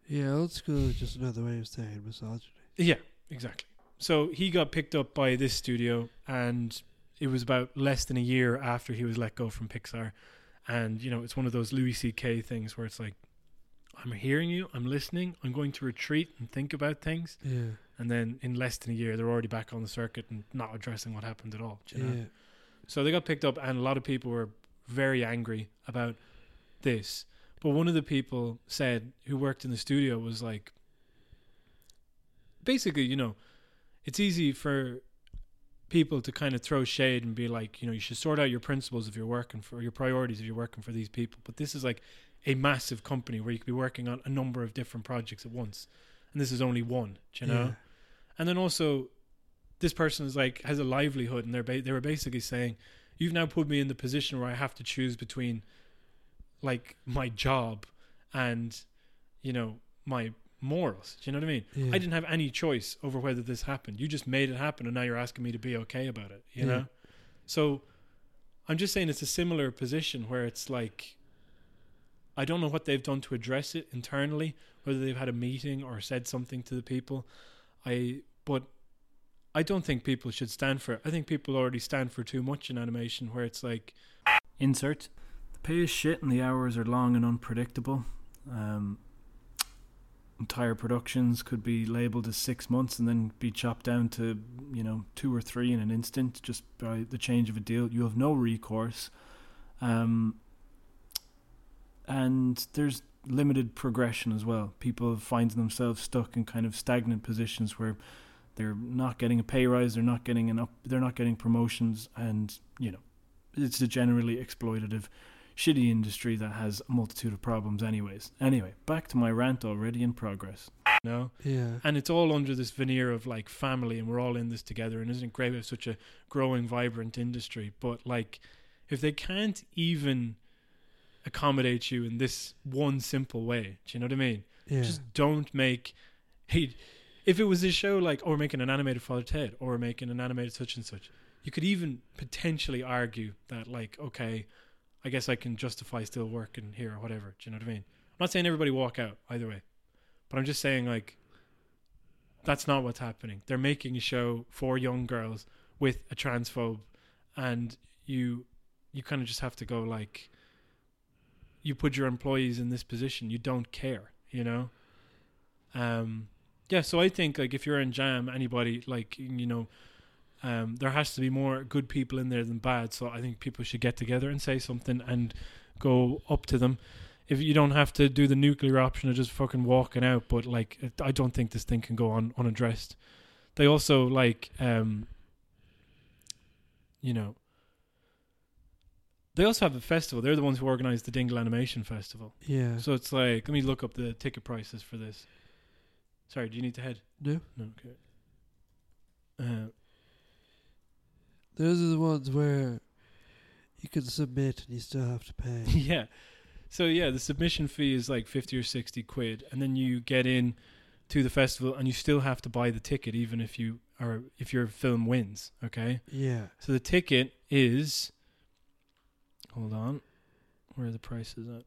Yeah, old school is just another way of saying misogyny. Yeah, exactly. So he got picked up by this studio, and it was about less than a year after he was let go from Pixar. And you know, it's one of those Louis C.K. things where it's like, I'm hearing you, I'm listening, I'm going to retreat and think about things, Yeah. and then in less than a year, they're already back on the circuit and not addressing what happened at all. do You know? Yeah. So they got picked up, and a lot of people were very angry about this. But one of the people said, who worked in the studio, was like, basically, you know, it's easy for people to kind of throw shade and be like, you know, you should sort out your principles if you're working for your priorities if you're working for these people. But this is like a massive company where you could be working on a number of different projects at once, and this is only one. do You know. Yeah. And then also, this person is like has a livelihood, and they're ba- they were basically saying, "You've now put me in the position where I have to choose between, like, my job and, you know, my morals." Do you know what I mean? Yeah. I didn't have any choice over whether this happened. You just made it happen, and now you're asking me to be okay about it. You Yeah. know. So, I'm just saying it's a similar position where it's like. I don't know what they've done to address it internally, whether they've had a meeting or said something to the people. I but I don't think people should stand for it. I think people already stand for too much in animation where it's like insert the pay is shit and the hours are long and unpredictable. Um entire productions could be labeled as 6 months and then be chopped down to, you know, 2 or 3 in an instant just by the change of a deal. You have no recourse. Um and there's limited progression as well. People find themselves stuck in kind of stagnant positions where they're not getting a pay rise, they're not getting an up, they're not getting promotions, and you know, it's a generally exploitative, shitty industry that has a multitude of problems. Anyways, anyway, back to my rant already in progress. No, Yeah. and it's all under this veneer of like family, and we're all in this together. And isn't it great we have such a growing, vibrant industry? But like, if they can't even accommodate you in this one simple way, do you know what I mean? Yeah. Just don't make. Hey, if it was a show like, oh, we're making an animated Father Ted, or we're making an animated such and such, you could even potentially argue that, like, okay, I guess I can justify still working here or whatever. Do you know what I mean? I'm not saying everybody walk out either way, but I'm just saying like, that's not what's happening. They're making a show for young girls with a transphobe, and you, you kind of just have to go like, you put your employees in this position. You don't care, you know. Um, yeah. So I think like if you're in Jam, anybody like you know, um, there has to be more good people in there than bad. So I think people should get together and say something and go up to them. If you don't have to do the nuclear option of just fucking walking out, but like it- I don't think this thing can go on unaddressed. They also like, um, you know, they also have a festival. They're the ones who organize the Dingle Animation Festival. yeah. So it's like, let me look up the ticket prices for this. Sorry, do you need to head? no. No, okay. Uh, Those are the ones where you can submit and you still have to pay. yeah. So yeah, the submission fee is like fifty or sixty quid, and then you get in to the festival, and you still have to buy the ticket, even if you are if your film wins. Okay. yeah. So the ticket is. Hold on, where are the prices at?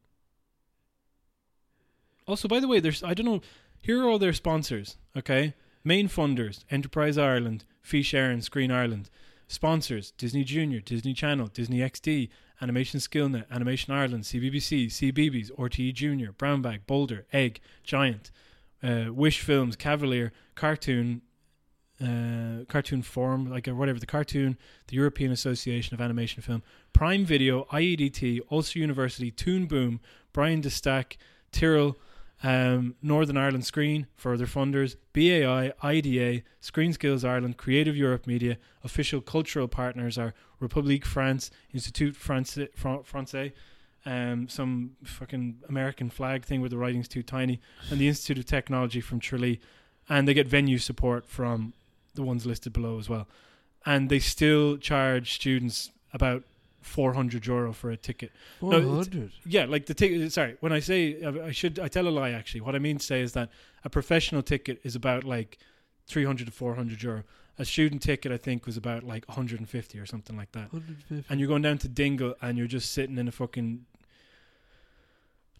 Also, by the way, there's I don't know. Here are all their sponsors. Okay, main funders: Enterprise Ireland, Fís Éireann, Screen Ireland. Sponsors: Disney Junior, Disney Channel, Disney XD, Animation Skillnet, Animation Ireland, CBBC, CBeebies, RTE Junior, Brown Bag, Boulder, Egg, Giant, uh, Wish Films, Cavalier, Cartoon, uh, Cartoon Forum, like or whatever the cartoon, the European Association of Animation Film, Prime Video, IEDT, Ulster University, Toon Boom, Brian DeStack, Tyrrell, um, Northern Ireland Screen for their funders, BAI, IDA, Screen Skills Ireland, Creative Europe Media. Official cultural partners are Republique France, Institut France, Francais, um, some fucking American flag thing where the writing's too tiny, and the Institute of Technology from Tralee, and they get venue support from the ones listed below as well, and they still charge students about 400 euro for a ticket. Four No, hundred. Yeah, like the ticket. Sorry, when I say I should, I tell a lie. Actually, what I mean to say is that a professional ticket is about like 300 to 400 euro. A student ticket, I think, was about like 150 or something like that. Hundred fifty. And you're going down to Dingle, and you're just sitting in a fucking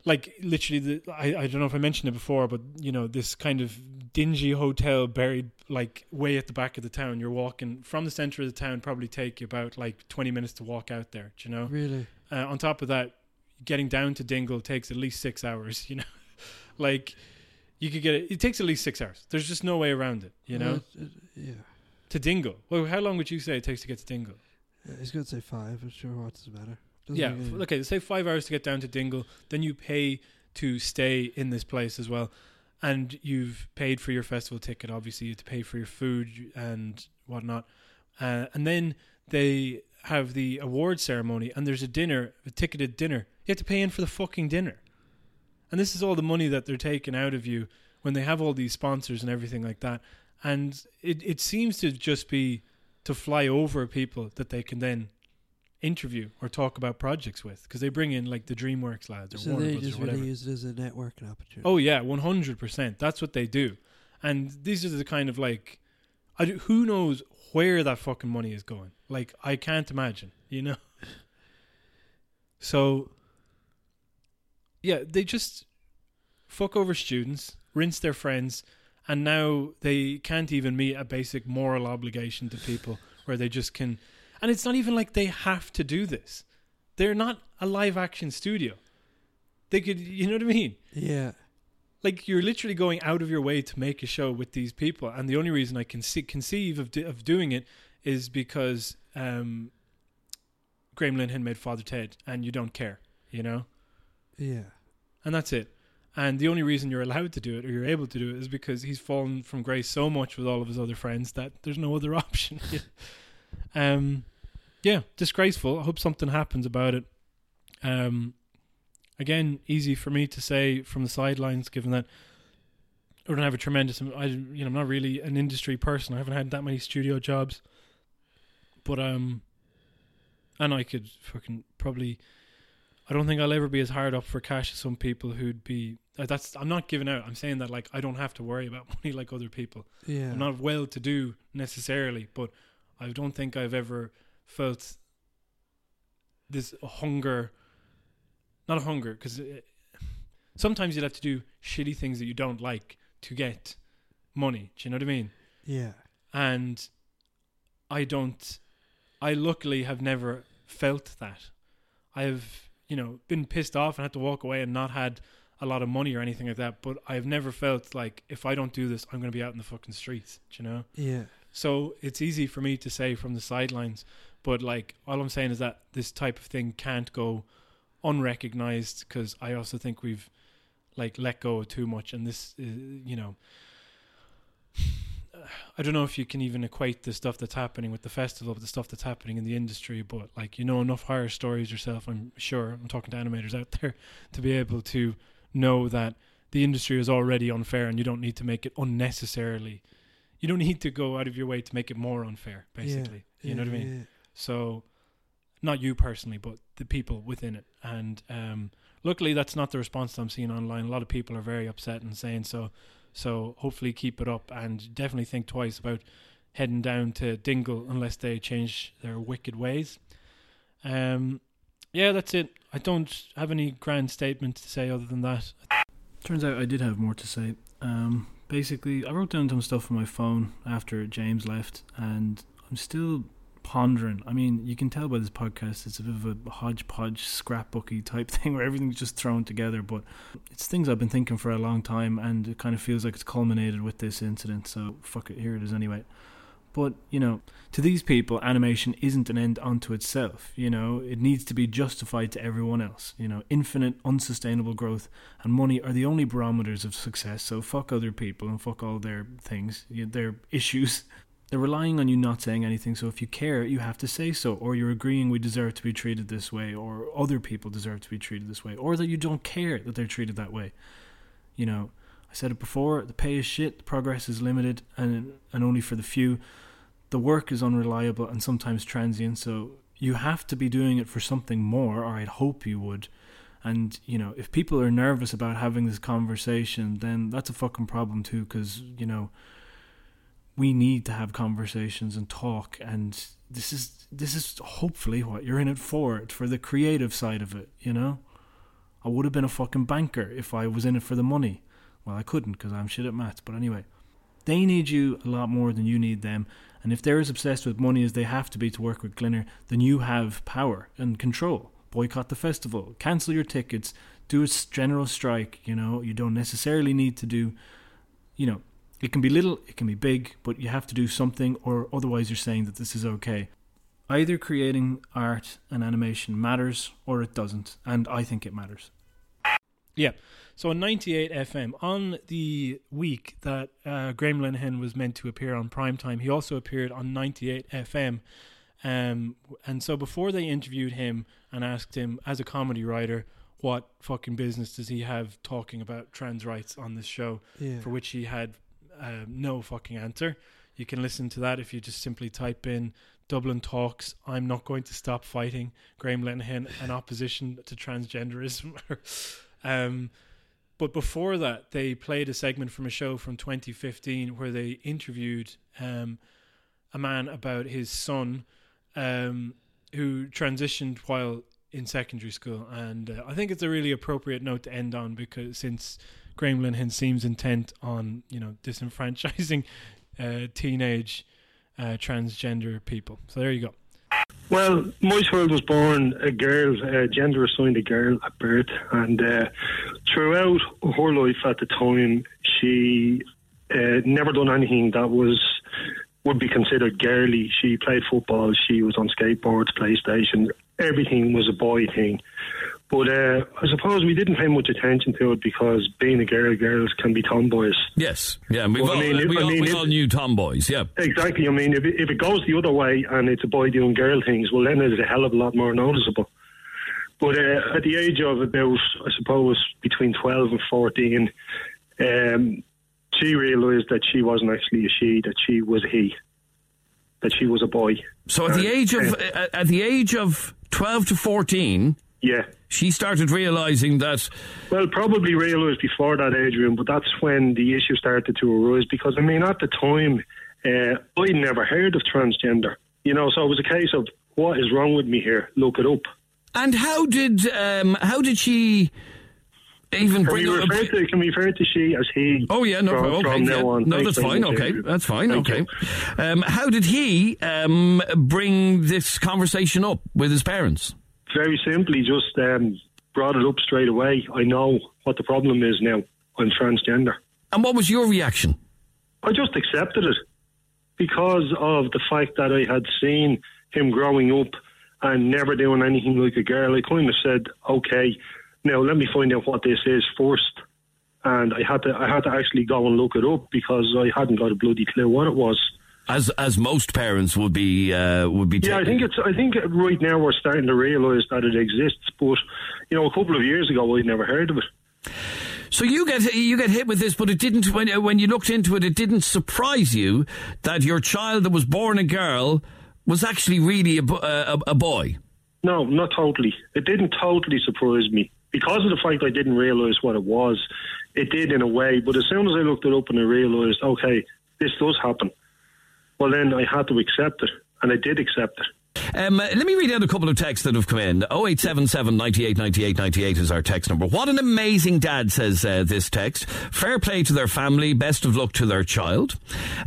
like literally the I, I don't know if I mentioned it before, but you know this kind of dingy hotel buried like way at the back of the town. You're walking from the center of the town, probably take you about like 20 minutes to walk out there. Do you know? Really? Uh, on top of that, getting down to Dingle takes at least six hours. You know, like you could get it. It takes at least six hours. There's just no way around it. You know, Uh, uh, yeah. to Dingle. Well, how long would you say it takes to get to Dingle? Yeah, He's gonna say five. I'm sure. what's it matter? Yeah. make f- Okay. Say five hours to get down to Dingle. Then you pay to stay in this place as well, and you've paid for your festival ticket. Obviously, you have to pay for your food and whatnot, uh, and then they have the award ceremony, and there's a dinner, a ticketed dinner. You have to pay in for the fucking dinner, and this is all the money that they're taking out of you when they have all these sponsors and everything like that. And it it seems to just be to fly over people that they can then interview or talk about projects with because they bring in like the DreamWorks lads or So Warner they Brothers just or whatever. really use it as a networking opportunity. Oh yeah, one hundred percent. That's what they do, and these are the kind of like, I do, who knows where that fucking money is going? Like I can't imagine, you know. So, yeah, they just fuck over students, rinse their friends, and now they can't even meet a basic moral obligation to people where they just can. And it's not even like they have to do this. They're not a live action studio. They could, you know what I mean? Yeah. like you're literally going out of your way to make a show with these people, and the only reason I can see, conceive of do, of doing it is because um, Graham Linehan made Father Ted, and you don't care, you know, Yeah. and that's it. And the only reason you're allowed to do it or you're able to do it is because he's fallen from grace so much with all of his other friends that there's no other option. um, yeah, disgraceful. I hope something happens about it. Um, again, easy for me to say from the sidelines, given that I don't have a tremendous. I you know I'm not really an industry person. I haven't had that many studio jobs, but um, and I could fucking probably. I don't think I'll ever be as hard up for cash as some people who'd be. uh, That's I'm not giving out. I'm saying that like I don't have to worry about money like other people. Yeah. I'm not well to do necessarily, but I don't think I've ever felt this hunger. Not a hunger, because uh, sometimes you'd have to do shitty things that you don't like to get money. Do you know what I mean? yeah. And I don't. I luckily have never felt that. I have, you know, been pissed off and had to walk away and not had a lot of money or anything like that. But I've never felt like if I don't do this, I'm going to be out in the fucking streets. Do you know? Yeah. So it's easy for me to say from the sidelines, but like all I'm saying is that this type of thing can't go unrecognized because I also think we've like let go of too much, and this, uh, you know, I don't know if you can even equate the stuff that's happening with the festival with the stuff that's happening in the industry, but like you know enough horror stories yourself. I'm sure I'm talking to animators out there to be able to know that the industry is already unfair, and you don't need to make it unnecessarily you don't need to go out of your way to make it more unfair basically. Yeah. you know what i yeah, mean so not you personally but the people within it. And um luckily that's not the response that i'm seeing online. A lot of people are very upset and saying so. So hopefully keep it up and definitely think twice about heading down to dingle unless they change their wicked ways. Um yeah that's it. I don't have any grand statement to say other than that. Turns out i did have more to say. Um basically, I wrote down some stuff on my phone after James left, and I'm still pondering. I mean, you can tell by this podcast, it's a bit of a hodgepodge, scrapbooky type thing where everything's just thrown together, but it's things I've been thinking for a long time, and it kind of feels like it's culminated with this incident, so fuck it, here it is anyway. But, you know, to these people, animation isn't an end unto itself. You know, it needs to be justified to everyone else. You know, infinite, unsustainable growth and money are the only barometers of success. So fuck other people and fuck all their things, their issues. they're relying on you not saying anything. So if you care, you have to say so, or you're agreeing we deserve to be treated this way, or other people deserve to be treated this way, or that you don't care that they're treated that way. You know, I said it before: the pay is shit, the progress is limited, and and only for the few. The work is unreliable and sometimes transient. So you have to be doing it for something more, or I'd hope you would. And you know, if people are nervous about having this conversation, then that's a fucking problem too. Because you know, we need to have conversations and talk. And this is this is hopefully what you're in it for. It's for the creative side of it. You know, I would have been a fucking banker if I was in it for the money. Well, I couldn't because I'm shit at maths. But anyway, they need you a lot more than you need them. And if they're as obsessed with money as they have to be to work with Glinner, then you have power and control. Boycott the festival, cancel your tickets, do a general strike. You know, you don't necessarily need to do, you know, it can be little, it can be big, but you have to do something, or otherwise you're saying that this is okay. Either creating art and animation matters or it doesn't, and I think it matters. Yeah. So on 98 FM, on the week that uh, Graham Linehan was meant to appear on primetime, he also appeared on 98 FM. Um, and so before they interviewed him and asked him, as a comedy writer, what fucking business does he have talking about trans rights on this show, Yeah. for which he had uh, no fucking answer. You can listen to that if you just simply type in Dublin Talks, I'm not going to stop fighting Graham Linehan and opposition to transgenderism. um, but before that, they played a segment from a show from 2015 where they interviewed um, a man about his son um, who transitioned while in secondary school. And uh, I think it's a really appropriate note to end on because since Graham Linehan seems intent on, you know, disenfranchising uh, teenage uh, transgender people. So there you go. Well, child was born a girl, uh, gender assigned a girl at birth, and uh, throughout her life at the time, she uh, never done anything that was would be considered girly. She played football, she was on skateboards, PlayStation, everything was a boy thing. But uh, I suppose we didn't pay much attention to it because being a girl, girls can be tomboys. Yes, yeah, we've Well, I all, mean, we, I all, mean, we all knew tomboys. Yeah, Exactly. I mean, if it, if it goes the other way and it's a boy doing girl things, well, then it's a hell of a lot more noticeable. But uh, at the age of about, I suppose, between 12 and 14, um, she realised that she wasn't actually a she, that she was a he, that she was a boy. So at the Uh, age of uh, at at the age of twelve to fourteen, yeah. She started realizing that Well, probably realised before that, Adrian, but that's when the issue started to arise because, I mean, at the time, uh, I'd never heard of transgender. You know, so it was a case of, what is wrong with me here? Look it up. And how did um, how did she even Can bring we, up? refer to, can we refer to she as he? Oh yeah, no, from, okay, from yeah. now on? no, Thanks that's fine. Okay, that's fine. Thank okay. Um, how did he um, bring this conversation up with his parents? Very simply, just um, brought it up straight away. I know what the problem is now. I'm transgender. And what was your reaction? I just accepted it because of the fact that I had seen him growing up and never doing anything like a girl. I kind of said, "Okay, now let me find out what this is first. And I had to, I had to actually go and look it up because I hadn't got a bloody clue what it was. As as most parents would be uh, would be. Yeah, I think it's. I think right now we're starting to realise that it exists, but you know, a couple of years ago I'd never heard of it. So you get you get hit with this, but it didn't. When when you looked into it, it didn't surprise you that your child that was born a girl was actually really a, a, a boy. No, not totally. It didn't totally surprise me because of the fact I didn't realise what it was. It did in a way, but as soon as I looked it up and I realised, okay, this does happen. Well, then I had to accept it, and I did accept it. Um, let me read out a couple of texts that have come in. 0877 98 98 98 is our text number. What an amazing dad, says uh, this text. Fair play to their family. Best of luck to their child.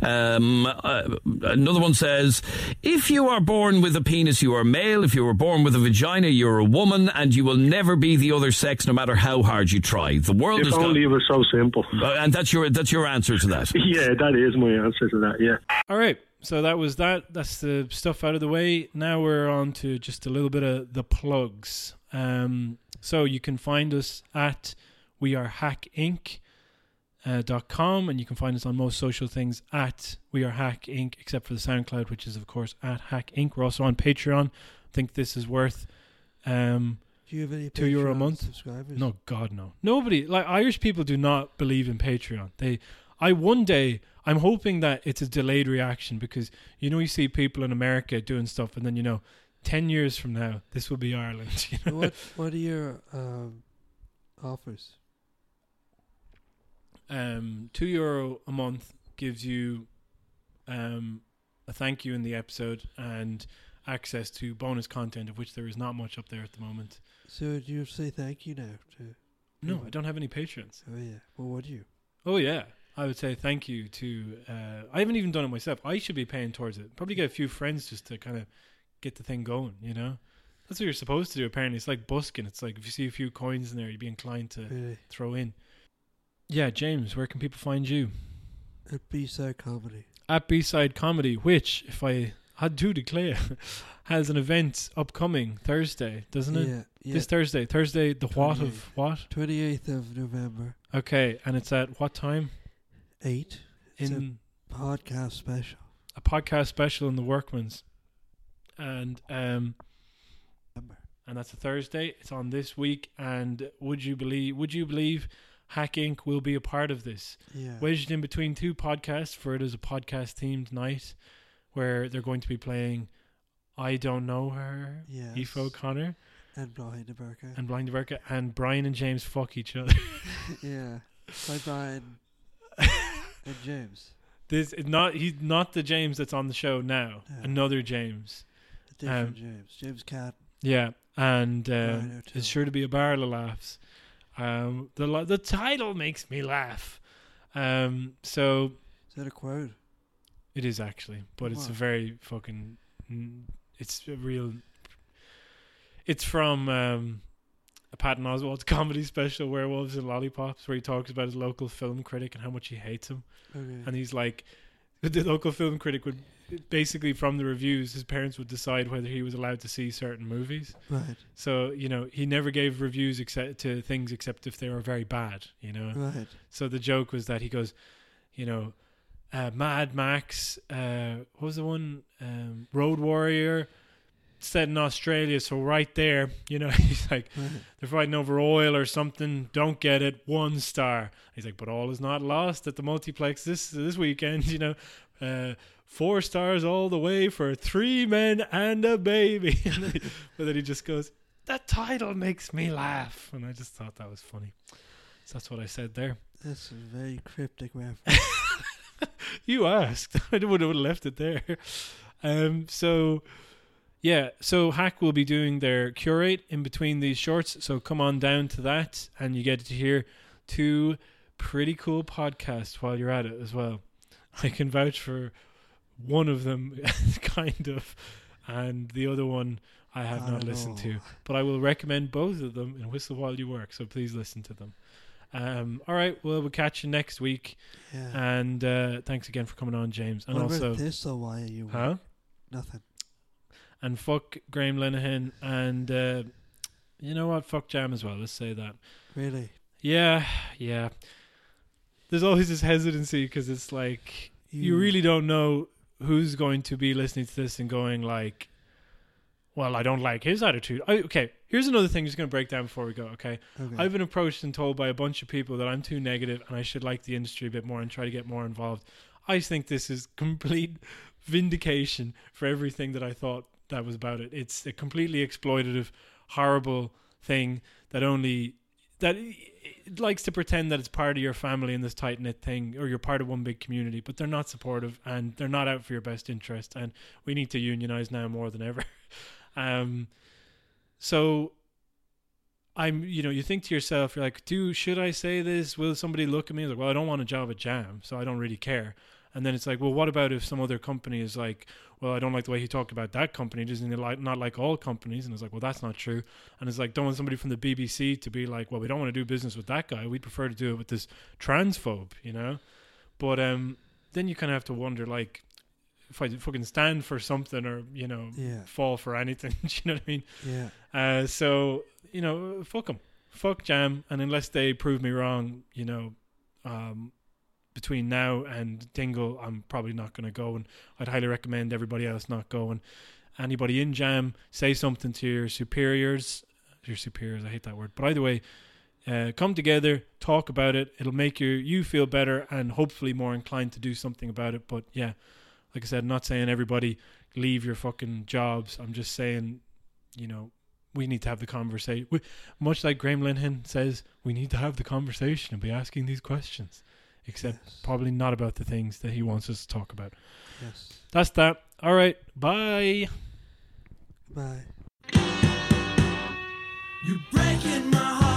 Um, uh, another one says, if you are born with a penis, you are male. If you were born with a vagina, you're a woman, and you will never be the other sex no matter how hard you try. The world If is only it was so simple. Uh, and that's your that's your answer to that. Yeah, that is my answer to that. Yeah. All right. So that was that. That's the stuff out of the way. Now we're on to just a little bit of the plugs. Um, so you can find us at We Are Hack Inc. uh, dot com and you can find us on most social things at we are hack inc except for the soundcloud which is of course at hack inc we're also on patreon i think this is worth um Do you have any Two euro a month? subscribers? no god no nobody like irish people do not believe in patreon they i one day i'm hoping that it's a delayed reaction because you know you see people in america doing stuff and then you know 10 years from now this will be ireland you know? what What are your um, offers? um, two euro a month gives you um, a thank you in the episode and access to bonus content of which there is not much up there at the moment. So do you say thank you now to? No, I don't have any patrons. Oh yeah. Well, what do you? Oh yeah, I would say thank you to. Uh, I haven't even done it myself. I should be paying towards it. Probably get a few friends just to kind of get the thing going. You know, that's what you're supposed to do. Apparently, it's like busking. It's like if you see a few coins in there, you'd be inclined to Really? throw in. Yeah, James, where can people find you? At B side comedy. at B-Side Comedy, which, if I had to declare, has an event upcoming Thursday, doesn't it? Yeah. Yeah. This Thursday, Thursday, the what of what? Twenty eighth of November. Okay, and it's at what time? Eight. It's a In podcast special. a podcast special in the Workman's, and um, and that's a Thursday. It's on this week, and would you believe? Would you believe? Hack Inc. will be a part of this. Yeah. wedged in between two podcasts for it is a podcast themed night where they're going to be playing I Don't Know Her, Yes. Aoife O'Connor, And Blind burger. and Blind America, and Brian and James fuck each other. yeah. By Brian James. this is not he's not the James that's on the show now. Another James. A different Um, James. James Cat. Yeah, and um, it's sure to be a barrel of laughs. Um, the the title makes me laugh. Um, so Is that a quote? It is actually, but it's a very fucking. It's a real. It's from um, a Patton Oswalt's comedy special, Werewolves and Lollipops, where he talks about his local film critic and how much he hates him. Okay. And he's like, the local film critic would basically, from the reviews, his parents would decide whether he was allowed to see certain movies. right. So you know, he never gave reviews except to things except if they were very bad. You know, Right. so the joke was that he goes, you know, uh, Mad Max, uh, what was the one? Um, Road Warrior, set in Australia. So right there, you know, he's like, Right. they're fighting over oil or something. Don't get it. One star. He's like, but all is not lost at the multiplex this this weekend. You know, uh, four stars all the way for three men and a baby. And then he- but then he just goes, that title makes me laugh, and I just thought that was funny. So that's what I said there. That's a very cryptic reference. You asked. I would have left it there. Um, so, yeah. So Hack will be doing their curate in between these shorts. So come on down to that, and you get to hear two pretty cool podcasts while you're at it as well. I can vouch for one of them, kind of, and the other one I have I not listened to. But I will recommend both of them in Whistle While You Work. So please listen to them. Um, all right. Well, we'll catch you next week. Yeah. And uh, thanks again for coming on, James. And what also, this or why are you huh? Nothing. And fuck Graham Linehan. And uh, you know what? Fuck Jam as well. Let's say that. Really? Yeah, yeah. There's always this hesitancy because it's like you You- really don't know who's going to be listening to this and going like, "Well, I don't like his attitude." I, okay, here's another thing. Just going to break down before we go. Okay, Okay. I've been approached and told by a bunch of people that I'm too negative and I should like the industry a bit more and try to get more involved. I think this is complete vindication for everything that I thought that was about it. It's a completely exploitative, horrible thing that only that it likes to pretend that it's part of your family in this tight knit thing or you're part of one big community, but they're not supportive and they're not out for your best interest. And we need to unionize now more than ever. um, so I'm, you know, you think to yourself, you're like, do should I say this? Will somebody look at me? Like, well, I don't want a job at Jam, so I don't really care. And then it's like, well, what about if some other company is like, well, I don't like the way he talked about that company. Doesn't he like not like all companies? And it's like, well, that's not true. And it's like, don't want somebody from the BBC to be like, well, we don't want to do business with that guy. We'd prefer to do it with this transphobe, you know. But um, then you kind of have to wonder, like, if I fucking stand for something or you know Yeah. fall for anything, do you know what I mean? Yeah. Uh, so you know, fuck them, fuck Jam, and unless they prove me wrong, you know, um, between now and Dingle, I'm probably not going to go, and I'd highly recommend everybody else not going. Anybody in Jam, say something to your superiors. Your superiors, I hate that word, but either way, uh, come together, talk about it. It'll make you you feel better and hopefully more inclined to do something about it. But yeah, like I said, I'm not saying everybody leave your fucking jobs. I'm just saying, you know, we need to have the conversation. Much like Graham Linehan says, we need to have the conversation and be asking these questions. Except Yes. probably not about the things that he wants us to talk about. Yes. That's that. All right. Bye. Bye. You're breaking my heart.